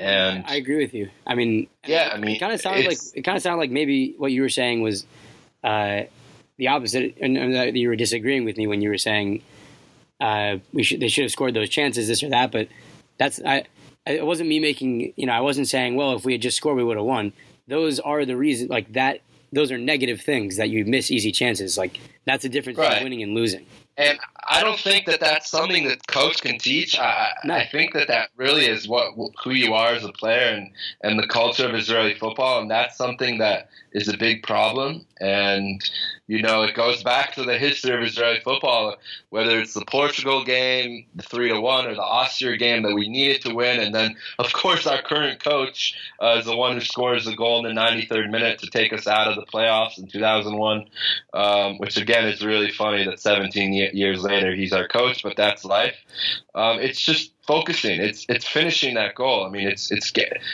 and I agree with you. I mean, yeah, I mean, it kind of sounded like it kind of sounded like maybe what you were saying was uh, the opposite, and, and that you were disagreeing with me when you were saying uh, we should they should have scored those chances, this or that. But that's I. It wasn't me making, you know, I wasn't saying, well, if we had just scored, we would have won. Those are the reasons, like that those are negative things that you miss easy chances. Like that's the difference right. between winning and losing. And I don't think that that's something that coach can teach. I, no. I think that that really is what who you are as a player and and the culture of Israeli football, and that's something that is a big problem. And you know, it goes back to the history of Israeli football, whether it's the Portugal game, the three to one, or the Austria game that we needed to win, and then of course our current coach uh, is the one who scores the goal in the 93rd minute to take us out of the playoffs in 2001, um, which again is really funny that 17 years later he's our coach, but that's life. Um, it's just focusing. It's it's finishing that goal. I mean, it's it's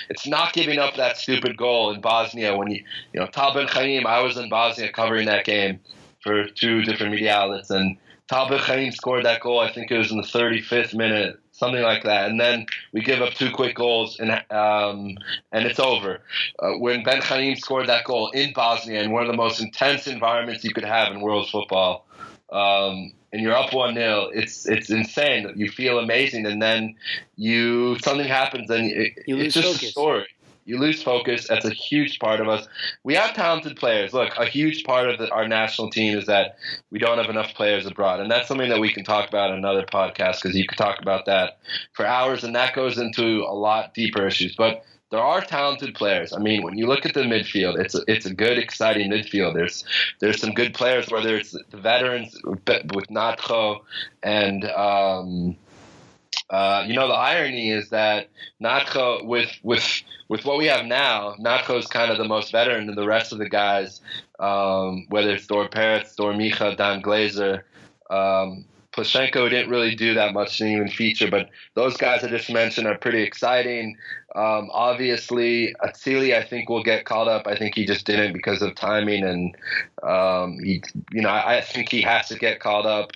it's not giving up that stupid goal in Bosnia when you you know Tal Ben Chaim. I was in Bosnia covering that game for two different media outlets, and Tal Ben Chaim scored that goal. I think it was in the 35th minute, something like that. And then we give up two quick goals, and um, and it's over. Uh, when Ben Chaim scored that goal in Bosnia, in one of the most intense environments you could have in world football. Um, and you're up one 0 it's it's insane. You feel amazing, and then you something happens, and it, you it's just focus. a story. You lose focus. That's a huge part of us. We have talented players. Look, a huge part of the, our national team is that we don't have enough players abroad, and that's something that we can talk about in another podcast because you could talk about that for hours, and that goes into a lot deeper issues. But there are talented players. I mean, when you look at the midfield, it's a, it's a good, exciting midfield. There's there's some good players, whether it's the veterans with Natcho and. Um, uh, you know the irony is that Natcho with with with what we have now, Natcho is kind of the most veteran than the rest of the guys, um, whether it's Dor Peretz, Dor Micha, Dan Glazer. Um, Plashenko didn't really do that much, didn't even feature, but those guys I just mentioned are pretty exciting. Um, obviously, Atzili, I think will get called up. I think he just didn't because of timing, and um, he, you know, I, I, think he has to get called up.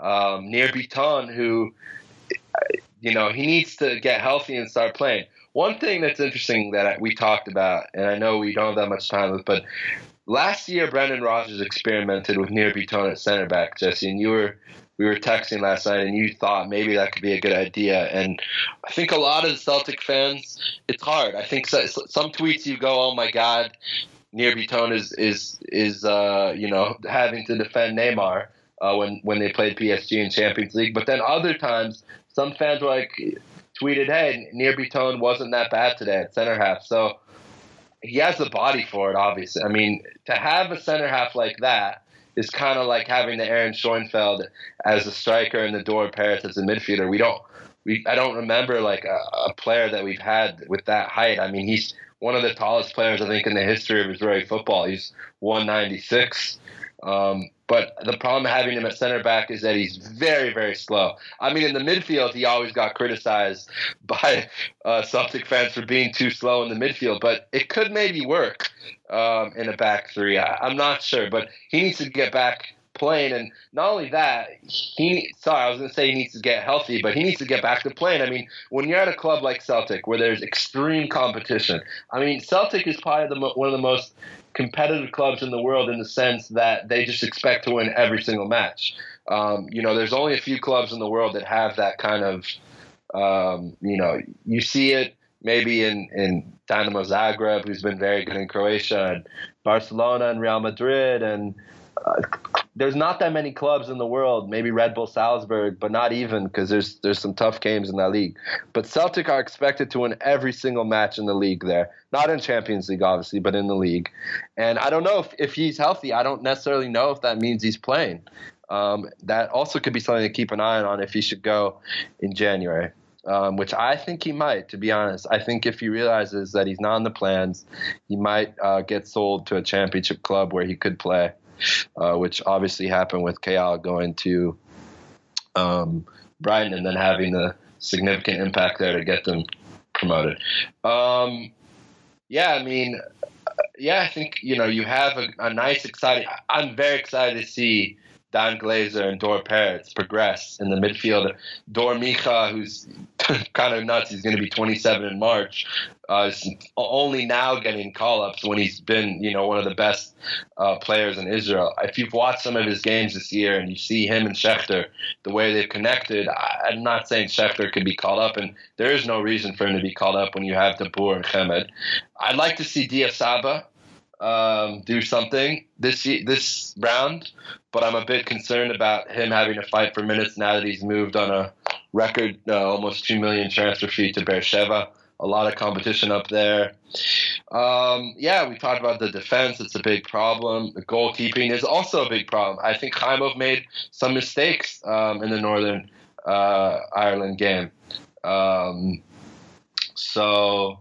Um, Nir Bitton, who, you know, he needs to get healthy and start playing. One thing that's interesting that we talked about, and I know we don't have that much time with, but last year Brendan Rodgers experimented with Nir Bitton at center back, Jesse, and you were we were texting last night and you thought maybe that could be a good idea. And I think a lot of the Celtic fans, it's hard. I think so, some tweets you go, oh my God, Nir Bitton is, is, is uh, you know, having to defend Neymar uh, when, when they played PSG in Champions League. But then other times, some fans were like, tweeted, hey, Nir Bitton wasn't that bad today at center half. So he has the body for it. Obviously, I mean, to have a center half like that is kind of like having the Aaron Schoenfeld as a striker and the Dor Peretz as a midfielder. We don't. We, I don't remember like a, a player that we've had with that height. I mean, he's one of the tallest players I think in the history of Israeli football. He's 196. Um, but the problem having him at center back is that he's very, very slow. I mean, in the midfield, he always got criticized by uh, Celtic fans for being too slow in the midfield, but it could maybe work um, in a back three. I, am not sure, but he needs to get back playing. And not only that, he sorry, I was going to say he needs to get healthy, but he needs to get back to playing. I mean, when you're at a club like Celtic where there's extreme competition, I mean, Celtic is probably the, one of the most competitive clubs in the world in the sense that they just expect to win every single match. Um, you know, there's only a few clubs in the world that have that kind of, um, you know, you see it maybe in, in Dynamo Zagreb, who's been very good in Croatia, and Barcelona and Real Madrid, and uh, there's not that many clubs in the world. Maybe Red Bull Salzburg, but not even because there's there's some tough games in that league. But Celtic are expected to win every single match in the league there. Not in Champions League, obviously, but in the league. And I don't know if, if he's healthy. I don't necessarily know if that means he's playing. Um, that also could be something to keep an eye on if he should go in January. Um, which I think he might, to be honest. I think if he realizes that he's not in the plans, he might uh, get sold to a championship club where he could play uh, which obviously happened with Kayal going to um, Brighton and then having the significant impact there to get them promoted. Um, yeah, I mean, yeah, I think you know you have a, a nice, exciting. I'm very excited to see Dan Glazer and Dor Peretz progress in the midfield. Dor Micha, who's kind of nuts, he's going to be 27 in March, uh, is only now getting call ups when he's been, you know, one of the best uh, players in Israel. If you've watched some of his games this year and you see him and Shechter, the way they've connected, I, am not saying Shechter could be called up, and there is no reason for him to be called up when you have Dabur and Hemed. I'd like to see Dia Saba um, do something this this round, but I'm a bit concerned about him having to fight for minutes now that he's moved on a record uh, almost two million transfer fee to Beersheva. A lot of competition up there. Um, yeah, we talked about the defense; it's a big problem. The goalkeeping is also a big problem. I think Chaimov made some mistakes um, in the Northern uh, Ireland game. Um, so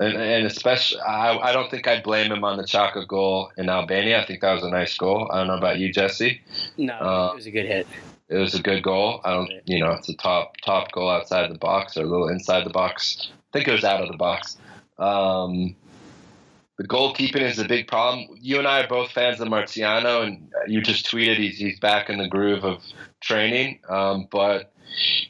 and, and especially, I, I don't think I'd blame him on the Chaka goal in Albania. I think that was a nice goal. I don't know about you, Jesse. No, uh, it was a good hit. It was a good goal. I don't, you know, it's a top top goal outside the box or a little inside the box. I think it was out of the box. Um, the goalkeeping is a big problem. You and I are both fans of Marciano, and you just tweeted he's, he's back in the groove of training. Um, but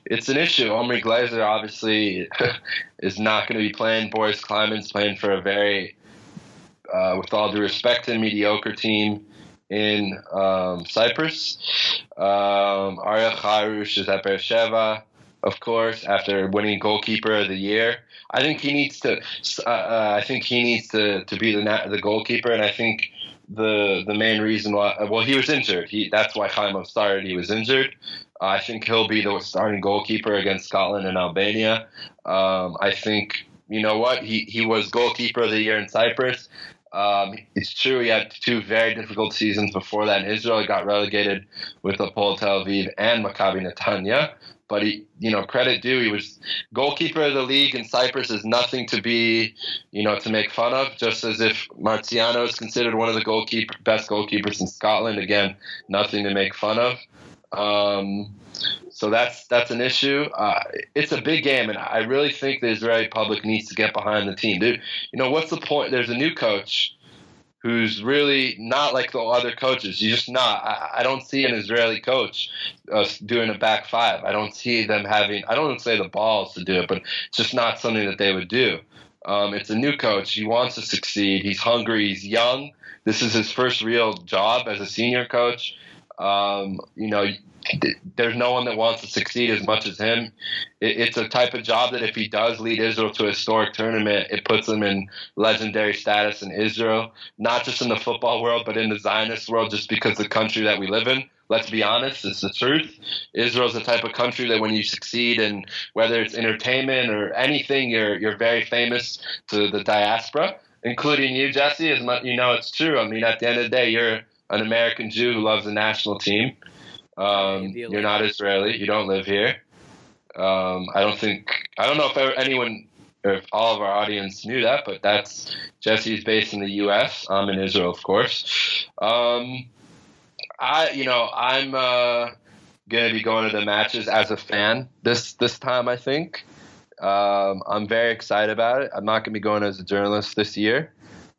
it's an issue. Omri Glazer obviously is not going to be playing. Boris Kleinman's playing for a very, uh, with all due respect a mediocre team in um, Cyprus. Um, Ariel Harush is at Beersheva, of course, after winning goalkeeper of the year. I think he needs to. Uh, uh, I think he needs to, to be the the goalkeeper, and I think the the main reason why well he was injured. He that's why Chaimov started. He was injured. I think he'll be the starting goalkeeper against Scotland and Albania. Um, I think you know what he he was goalkeeper of the year in Cyprus. Um, it's true he had two very difficult seasons before that in Israel. He got relegated with Hapoel Tel Aviv and Maccabi Netanya. But he, you know, credit due, he was goalkeeper of the league in Cyprus is nothing to be, you know, to make fun of. Just as if Marciano is considered one of the goalkeeper best goalkeepers in Scotland, again, nothing to make fun of. Um, so that's that's an issue. Uh, it's a big game, and I really think the Israeli public needs to get behind the team, dude. You know what's the point? There's a new coach who's really not like the other coaches. You're just not. I, I don't see an Israeli coach uh, doing a back five. I don't see them having. I don't say the balls to do it, but it's just not something that they would do. Um, it's a new coach. He wants to succeed. He's hungry. He's young. This is his first real job as a senior coach. Um, you know, there's no one that wants to succeed as much as him. it's a type of job that if he does lead Israel to a historic tournament, it puts him in legendary status in Israel, not just in the football world, but in the Zionist world, just because the country that we live in. Let's be honest, it's the truth. Israel's the type of country that when you succeed in whether it's entertainment or anything, you're you're very famous to the diaspora. including you, Jesse. As much you know, it's true. I mean, at the end of the day, you're an American Jew who loves the national team. Um, you're not Israeli. You don't live here. Um, I don't think I don't know if anyone or if all of our audience knew that, but that's Jesse's based in the U.S. I'm in Israel, of course. Um, I, you know, I'm uh, gonna be going to the matches as a fan this this time. I think um, I'm very excited about it. I'm not gonna be going as a journalist this year,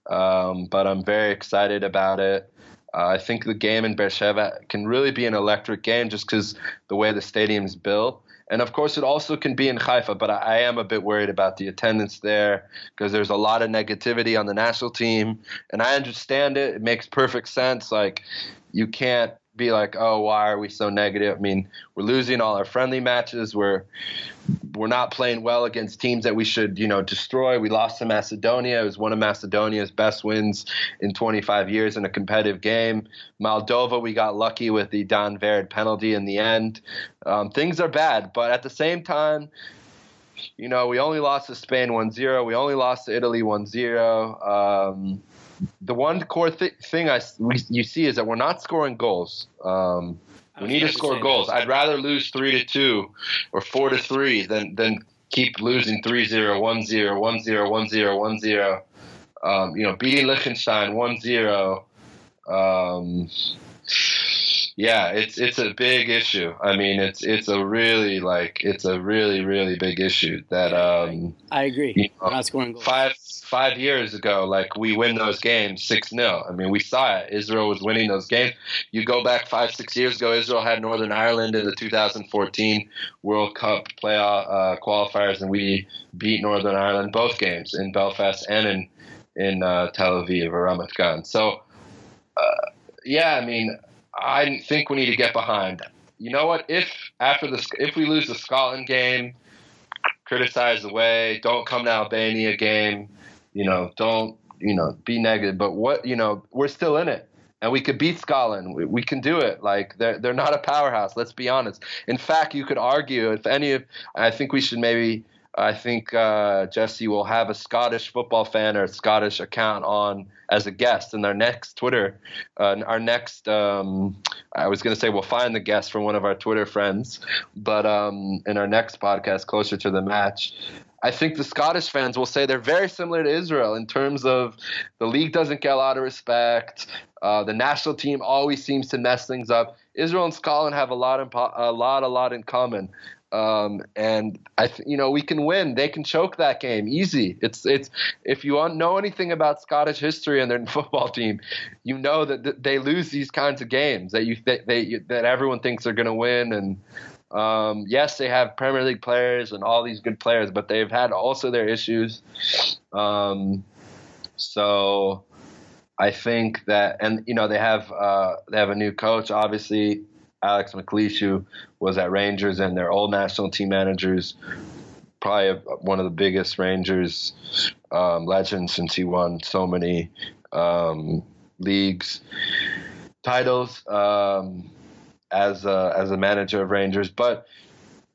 um, but I'm very excited about it. Uh, I think the game in Beersheba can really be an electric game just because the way the stadium's built. And of course, it also can be in Haifa, but I, I am a bit worried about the attendance there because there's a lot of negativity on the national team. And I understand it; it makes perfect sense. Like, you can't be like, oh, why are we so negative? I mean, we're losing all our friendly matches. We're we're not playing well against teams that we should, you know, destroy. We lost to Macedonia. It was one of Macedonia's best wins in 25 years in a competitive game. Moldova, we got lucky with the Idan Vered penalty in the end. Um, things are bad, but at the same time, you know, we only lost to Spain 1-0. We only lost to Italy 1-0. Um, the one core th- thing I we, you see is that we're not scoring goals. Um, we need to score goals. I'd rather lose three to two or four to three than than keep losing 3-0, 1-0, 1-0, 1-0, 1-0. Um, you know, beating Liechtenstein 1-0. Um, yeah, it's it's a big issue. I mean, it's it's a really like it's a really really big issue that um I agree. You know, not scoring goals. Five five years ago, like we win those games six 0 I mean, we saw it. Israel was winning those games. You go back five six years ago, Israel had Northern Ireland in the 2014 World Cup playoff uh, qualifiers, and we beat Northern Ireland both games in Belfast and in in uh, Tel Aviv or Ramat Gan. So, uh, yeah, I mean I think we need to get behind. You know what? If after this, if we lose the Scotland game, criticize the way, Don't come to Albania game. You know, don't you know be negative. But what you know, we're still in it, and we could beat Scotland. We, we can do it. Like they're they're not a powerhouse. Let's be honest. In fact, you could argue if any of I think we should maybe I think uh, Jesse will have a Scottish football fan or a Scottish account on as a guest in our next Twitter. Uh, our next, um, I was going to say we'll find the guest from one of our Twitter friends, but um, in our next podcast, closer to the match, I think the Scottish fans will say they're very similar to Israel in terms of the league doesn't get a lot of respect. Uh, the national team always seems to mess things up. Israel and Scotland have a lot, a lot, a lot in common. Um, and I, th- you know, we can win. They can choke that game easy. It's, it's. If you know anything about Scottish history and their football team, you know that th- they lose these kinds of games that you th- they that everyone thinks they're going to win. And um, yes, they have Premier League players and all these good players, but they've had also their issues. Um, so I think that, and you know, they have uh, they have a new coach, obviously Alex McLeish who was at Rangers and their old national team managers, probably one of the biggest Rangers um, legends since he won so many um, leagues titles um, as a, as a manager of Rangers, but.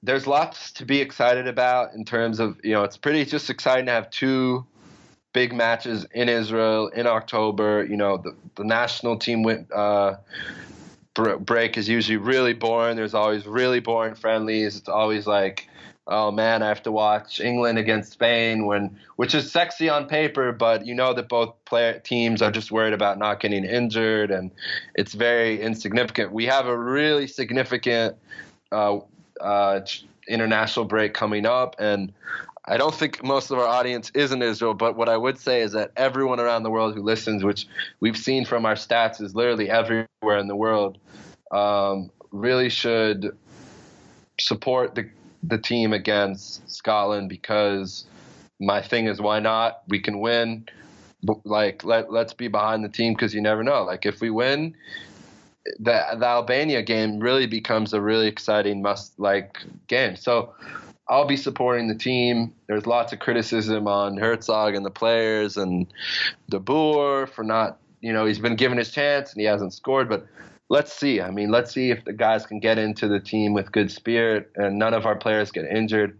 There's lots to be excited about in terms of you know it's pretty just exciting to have two big matches in Israel in October. You know the the national team went uh, break is usually really boring. There's always really boring friendlies. It's always like, oh man, I have to watch England against Spain when, which is sexy on paper, but you know that both player teams are just worried about not getting injured, and it's very insignificant. We have a really significant uh, uh, international break coming up, and I don't think most of our audience is in Israel, but what I would say is that everyone around the world who listens, which we've seen from our stats, is literally everywhere in the world, um, really should support the the team against Scotland because my thing is why not? We can win. Like let let's be behind the team because you never know. Like if we win, the the Albania game really becomes a really exciting must like game. So I'll be supporting the team. There's lots of criticism on Herzog and the players and Dabur for not, you know, he's been given his chance and he hasn't scored. But let's see. I mean, let's see if the guys can get into the team with good spirit and none of our players get injured.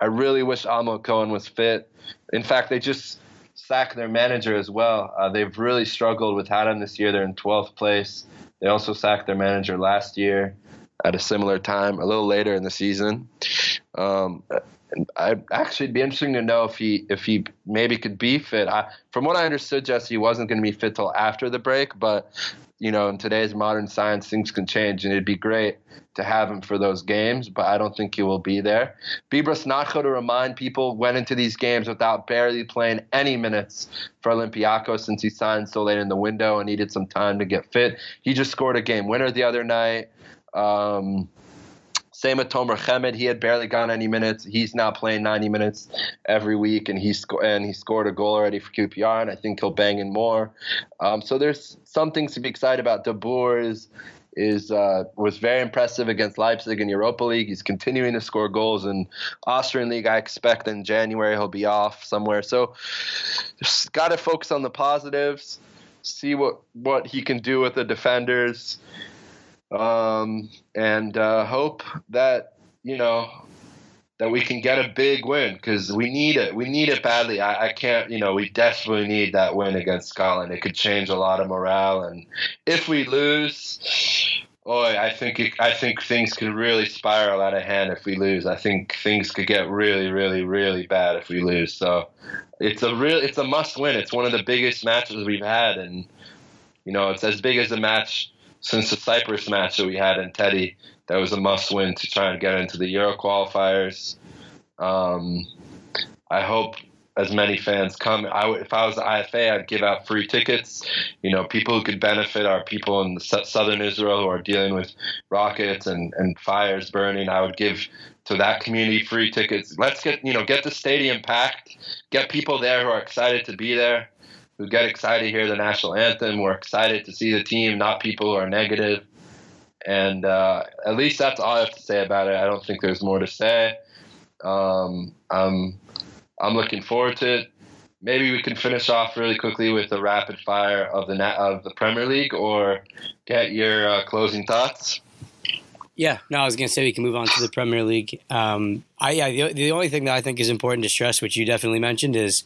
I really wish Almog Cohen was fit. In fact, they just sacked their manager as well. Uh, they've really struggled with Haddam this year. They're in 12th place. They also sacked their manager last year at a similar time, a little later in the season. Um, I actually it'd be interesting to know if he if he maybe could be fit. I, from what I understood, Jesse he wasn't going to be fit till after the break, but you know, in today's modern science, things can change, and it'd be great to have him for those games, but I don't think he will be there. Bibras Natcho, to remind people, went into these games without barely playing any minutes for Olympiacos since he signed so late in the window and needed some time to get fit. He just scored a game winner the other night. Um, same with Tomer Hemed. He had barely gone any minutes. He's now playing 90 minutes every week, and he sco- and he scored a goal already for QPR, and I think he'll bang in more. Um, so there's some things to be excited about. Dabur is is uh, was very impressive against Leipzig in Europa League. He's continuing to score goals in Austrian League. I expect in January he'll be off somewhere. So just got to focus on the positives. See what what he can do with the defenders um, and uh, hope that you know that we can get a big win because we need it. We need it badly. I, I, can't, you know, we desperately need that win against Scotland. It could change a lot of morale, and if we lose, boy, I think it, I think things could really spiral out of hand if we lose. I think things could get really, really, really bad if we lose. So it's a real, it's a must win. It's one of the biggest matches we've had, and you know, it's as big as a match since the Cyprus match that we had in Teddy, that was a must win to try and get into the Euro qualifiers. Um, I hope as many fans come. I would, if I was the IFA, I'd give out free tickets. You know, people who could benefit are people in southern Israel who are dealing with rockets and, and fires burning. I would give to that community free tickets. Let's get you know get the stadium packed, get people there who are excited to be there who get excited to hear the national anthem. We're excited to see the team, not people who are negative. And uh, at least that's all I have to say about it. I don't think there's more to say. Um, I'm I'm looking forward to it. Maybe we can finish off really quickly with a rapid fire of the of the Premier League, or get your uh, closing thoughts. Yeah, no, I was going to say we can move on to the Premier League. Um, I yeah, the, the only thing that I think is important to stress, which you definitely mentioned, is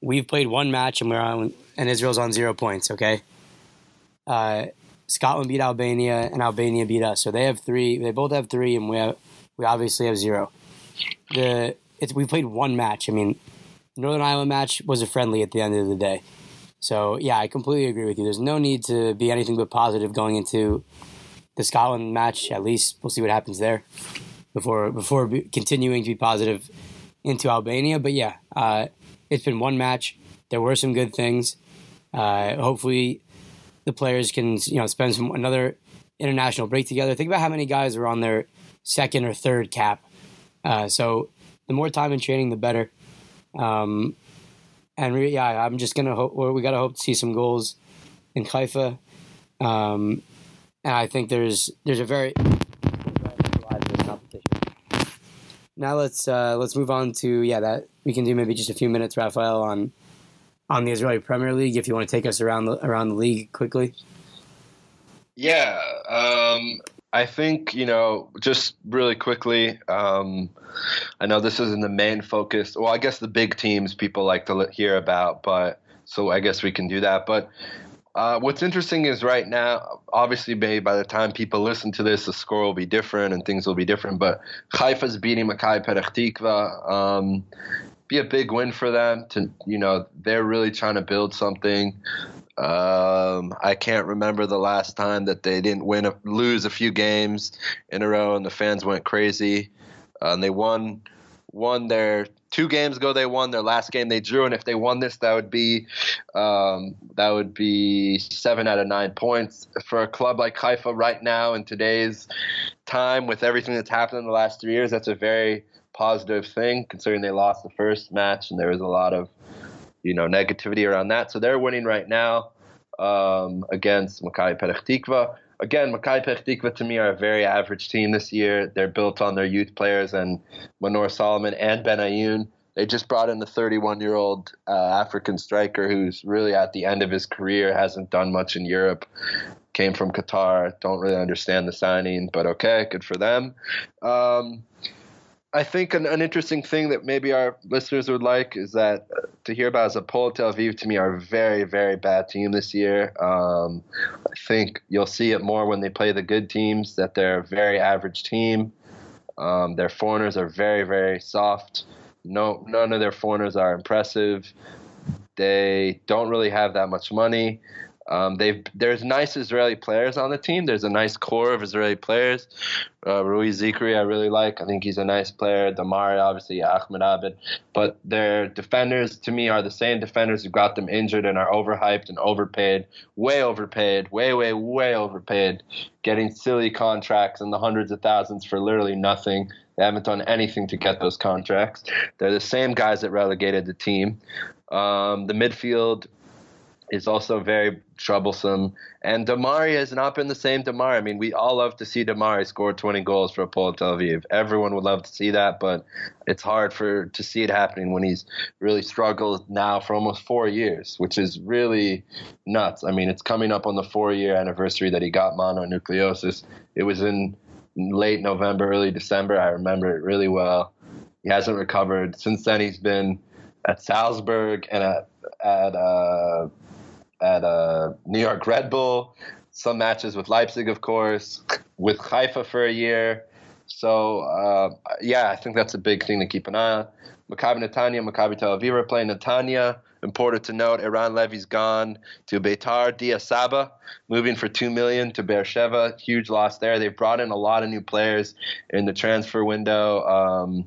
we've played one match and we're on, and Israel's on zero points. Okay. Uh, Scotland beat Albania and Albania beat us, so they have three. They both have three, and we have we obviously have zero. The it's we played one match. I mean, Northern Ireland match was a friendly at the end of the day. So yeah, I completely agree with you. There's no need to be anything but positive going into the Scotland match. At least we'll see what happens there before before continuing to be positive into Albania. But yeah, uh, it's been one match. There were some good things. Uh, hopefully, the players can you know spend some another international break together. Think about how many guys are on their second or third cap. Uh, so the more time in training, the better. Um, and re- yeah, I'm just gonna hope. We gotta hope to see some goals in Haifa. Um, and I think there's there's a very now let's uh, let's move on to yeah that we can do maybe just a few minutes, Raphael, on on the Israeli Premier League. If you want to take us around the around the league quickly. Yeah, um, I think you know just really quickly. Um, I know this isn't the main focus. Well, I guess the big teams people like to hear about, but so I guess we can do that. But uh, what's interesting is right now, obviously, maybe by the time people listen to this, the score will be different and things will be different. But Haifa's beating Maccabi Petach Tikva. Um, be a big win for them. To you know, they're really trying to build something. Um, I can't remember the last time that they didn't win, a, lose a few games in a row, and the fans went crazy. Uh, and they won won their two games ago they won their last game they drew and if they won this that would be um, that would be seven out of nine points. For a club like Haifa right now in today's time with everything that's happened in the last three years that's a very positive thing considering they lost the first match and there was a lot of you know negativity around that. So they're winning right now um, against Maccabi Petach Tikva again, Maccabi Petach Tikva to me are a very average team this year. They're built on their youth players and Manor Solomon and Benayoun. They just brought in the 31 year old uh, African striker who's really at the end of his career, hasn't done much in Europe, came from Qatar. Don't really understand the signing, but okay, good for them. Um, I think an, an, interesting thing that maybe our listeners would like is that uh, to hear about is Hapoel Tel Aviv to me are a very very bad team this year. Um, I think you'll see it more when they play the good teams that they're a very average team. Um, their foreigners are very very soft. No, none of their foreigners are impressive. They don't really have that much money. Um, they've there's nice Israeli players on the team. There's a nice core of Israeli players. Uh, Rui Zikri, I really like. I think he's a nice player. Damari, obviously, Ahmed Abed. But their defenders, to me, are the same defenders who got them injured and are overhyped and overpaid, way overpaid, way, way, way overpaid, getting silly contracts in the hundreds of thousands for literally nothing. They haven't done anything to get those contracts. They're the same guys that relegated the team. Um, the midfield is also very troublesome. And Damari has not been the same Damari. I mean, we all love to see Damari score 20 goals for Hapoel Tel Aviv. Everyone would love to see that, but it's hard for to see it happening when he's really struggled now for almost four years, which is really nuts. I mean, it's coming up on the four-year anniversary that he got mononucleosis. It was in late November, early December. I remember it really well. He hasn't recovered since then. He's been at Salzburg and at at uh, at uh, New York Red Bull, some matches with Leipzig, of course, with Haifa for a year. So uh, yeah, I think that's a big thing to keep an eye on. Maccabi Netanya, Maccabi Tel Aviv are playing Netanya. Important to note, Eran Levy's gone to Beitar Dia Saba, moving for two million to Beersheva. Huge loss there. They've brought in a lot of new players in the transfer window. Um,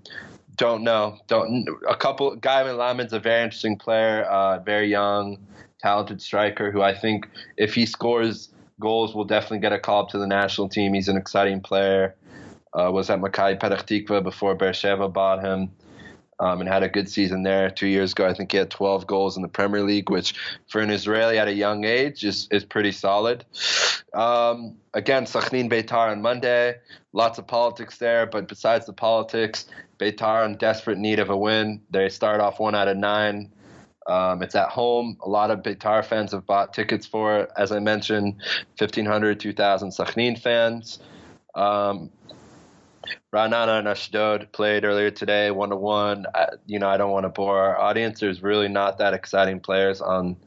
don't know. Don't a couple. Guy Melamed's a very interesting player. Uh, very young talented striker who I think if he scores goals will definitely get a call up to the national team. He's an exciting player. Uh, was at Maccabi Petach Tikva before Beersheva bought him. Um, and had a good season there two years ago. I think he had 12 goals in the Premier League, which for an Israeli at a young age is, is pretty solid. Um, again, Sakhnin Beitar on Monday. Lots of politics there, but besides the politics, Beitar in desperate need of a win. They start off one out of nine. Um, it's at home. A lot of Beitar fans have bought tickets for it. As I mentioned, 1,500, 2,000 Sakhnin fans. Um, Ra'anana and Ashdod played earlier today, one to one. You know, I don't want to bore our audience. There's really not that exciting players on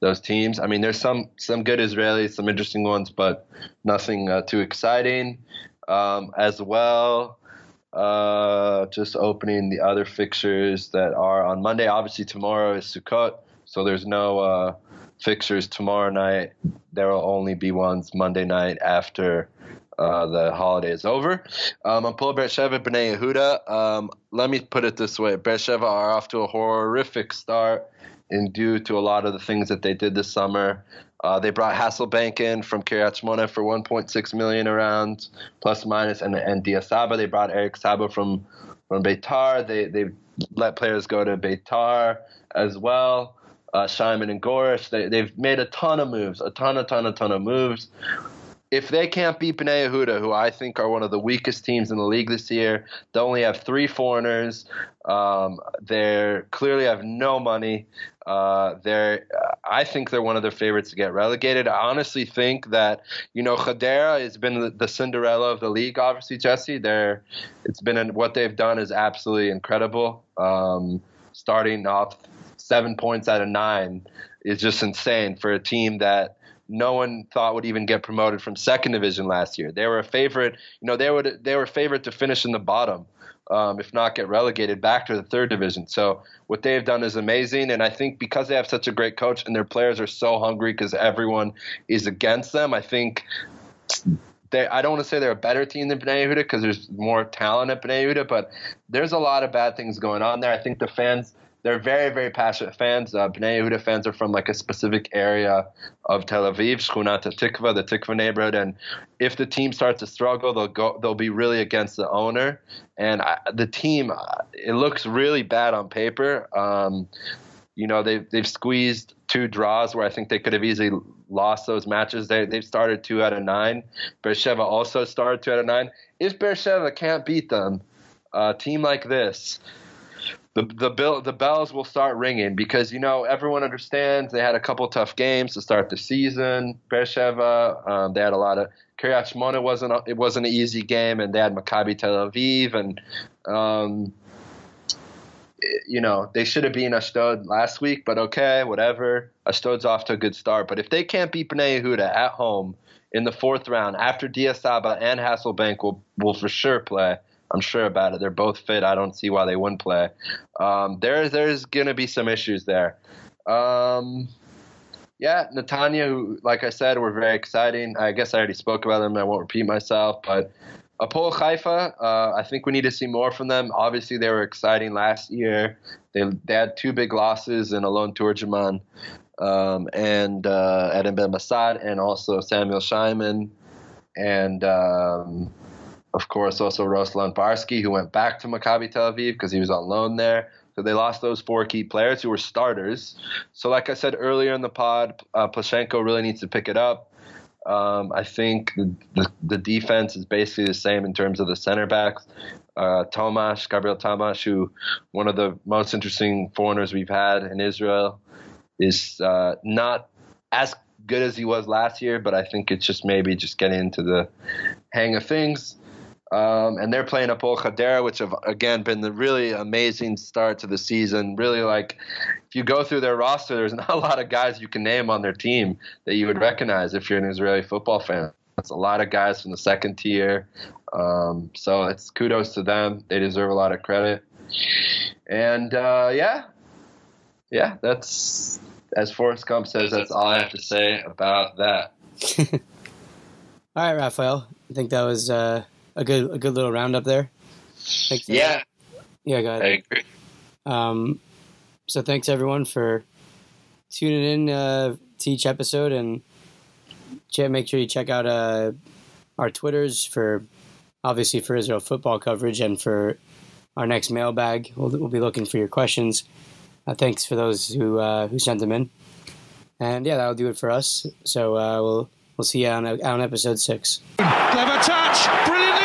those teams. I mean, there's some some good Israelis, some interesting ones, but nothing uh, too exciting. Um, as well, uh, just opening the other fixtures that are on Monday. Obviously, tomorrow is Sukkot, so there's no uh, fixtures tomorrow night. There will only be ones Monday night after uh, the holiday is over. Um, Hapoel Beersheva, Bnei Yehuda. Um, let me put it this way: Beersheva are off to a horrific start, and due to a lot of the things that they did this summer. Uh, they brought Hasselbank in from Kiryat Shmona for 1.6 million around, plus minus, and and Dia Saba. They brought Erik Sabo from from Beitar. They they let players go to Beitar as well. Uh, Shimon and Goresh. They they've made a ton of moves, a ton, a ton, a ton of moves if they can't beat Bnei Yehuda, who I think are one of the weakest teams in the league this year, they only have three foreigners. Um, they clearly have no money. Uh, they're, I think they're one of their favorites to get relegated. I honestly think that you know Hadera has been the, the Cinderella of the league. Obviously, Jesse, they're it's been what they've done is absolutely incredible. Um, starting off seven points out of nine is just insane for a team that no one thought would even get promoted from second division last year. They were a favorite, you know, they would they were favorite to finish in the bottom, um, if not get relegated back to the third division. So what they've done is amazing, and I think because they have such a great coach and their players are so hungry because everyone is against them, I think. They, I don't want to say they're a better team than Bnei Yehuda because there's more talent at Bnei Yehuda, but there's a lot of bad things going on there. I think the fans they're very, very passionate fans. Uh, Bnei Yehuda fans are from like a specific area of Tel Aviv, Shkunat Tikva, the Tikva neighborhood, and if the team starts to struggle, they'll go. They'll be really against the owner, and I, the team. Uh, it looks really bad on paper. Um, you know, they've they've squeezed two draws where I think they could have easily lost those matches. They they've started two out of nine. Beersheva also started two out of nine. If Beersheva can't beat them, a team like this the the bill the bells will start ringing because you know everyone understands they had a couple tough games to start the season. Beersheva, um, they had a lot of Kiryat Shmona wasn't a, it wasn't an easy game, and they had Maccabi Tel Aviv, and um, you know they should have been Ashdod last week, but okay, whatever. Ashdod's off to a good start, but if they can't beat Bnei Yehuda at home in the fourth round after Dia Saba and Hasselbank will will for sure play I'm sure about it. They're both fit. I don't see why they wouldn't play. Um, there, there's going to be some issues there. Um, yeah, Netanya, who, like I said, were very exciting. I guess I already spoke about them. I won't repeat myself, but Hapoel Haifa, uh, I think we need to see more from them. Obviously, they were exciting last year. They, they had two big losses in Alon Turgeman um, and uh, Adam Ben Masad, and also Samuel Scheinman. And um, of course, also Ruslan Barsky, who went back to Maccabi Tel Aviv because he was on loan there. So they lost those four key players who were starters. So, like I said earlier in the pod, uh, Plashenko really needs to pick it up. Um, I think the, the, the, defense is basically the same in terms of the center backs. Uh, Gabriel Tamaș, who one of the most interesting foreigners we've had in Israel, is uh, not as good as he was last year, but I think it's just maybe just getting into the hang of things. Um, and they're playing Hapoel Hadera, which have again been the really amazing start to the season. Really, like if you go through their roster, there's not a lot of guys you can name on their team that you would recognize if you're an Israeli football fan. It's a lot of guys from the second tier. Um, so it's kudos to them. They deserve a lot of credit. And uh, yeah, yeah, that's as Forrest Gump says. That's all I have to say about that. all right, Raphael. I think that was. Uh a good a good little roundup there. Thanks, yeah. Yeah, go ahead. I agree. Um, so thanks everyone for tuning in uh, to each episode and make sure you check out uh, our Twitters for obviously for Israel football coverage and for our next mailbag. We'll, we'll be looking for your questions. Uh, thanks for those who uh, who sent them in. And yeah, that'll do it for us. So uh, we'll we'll see you on, on episode six. Clever touch, brilliant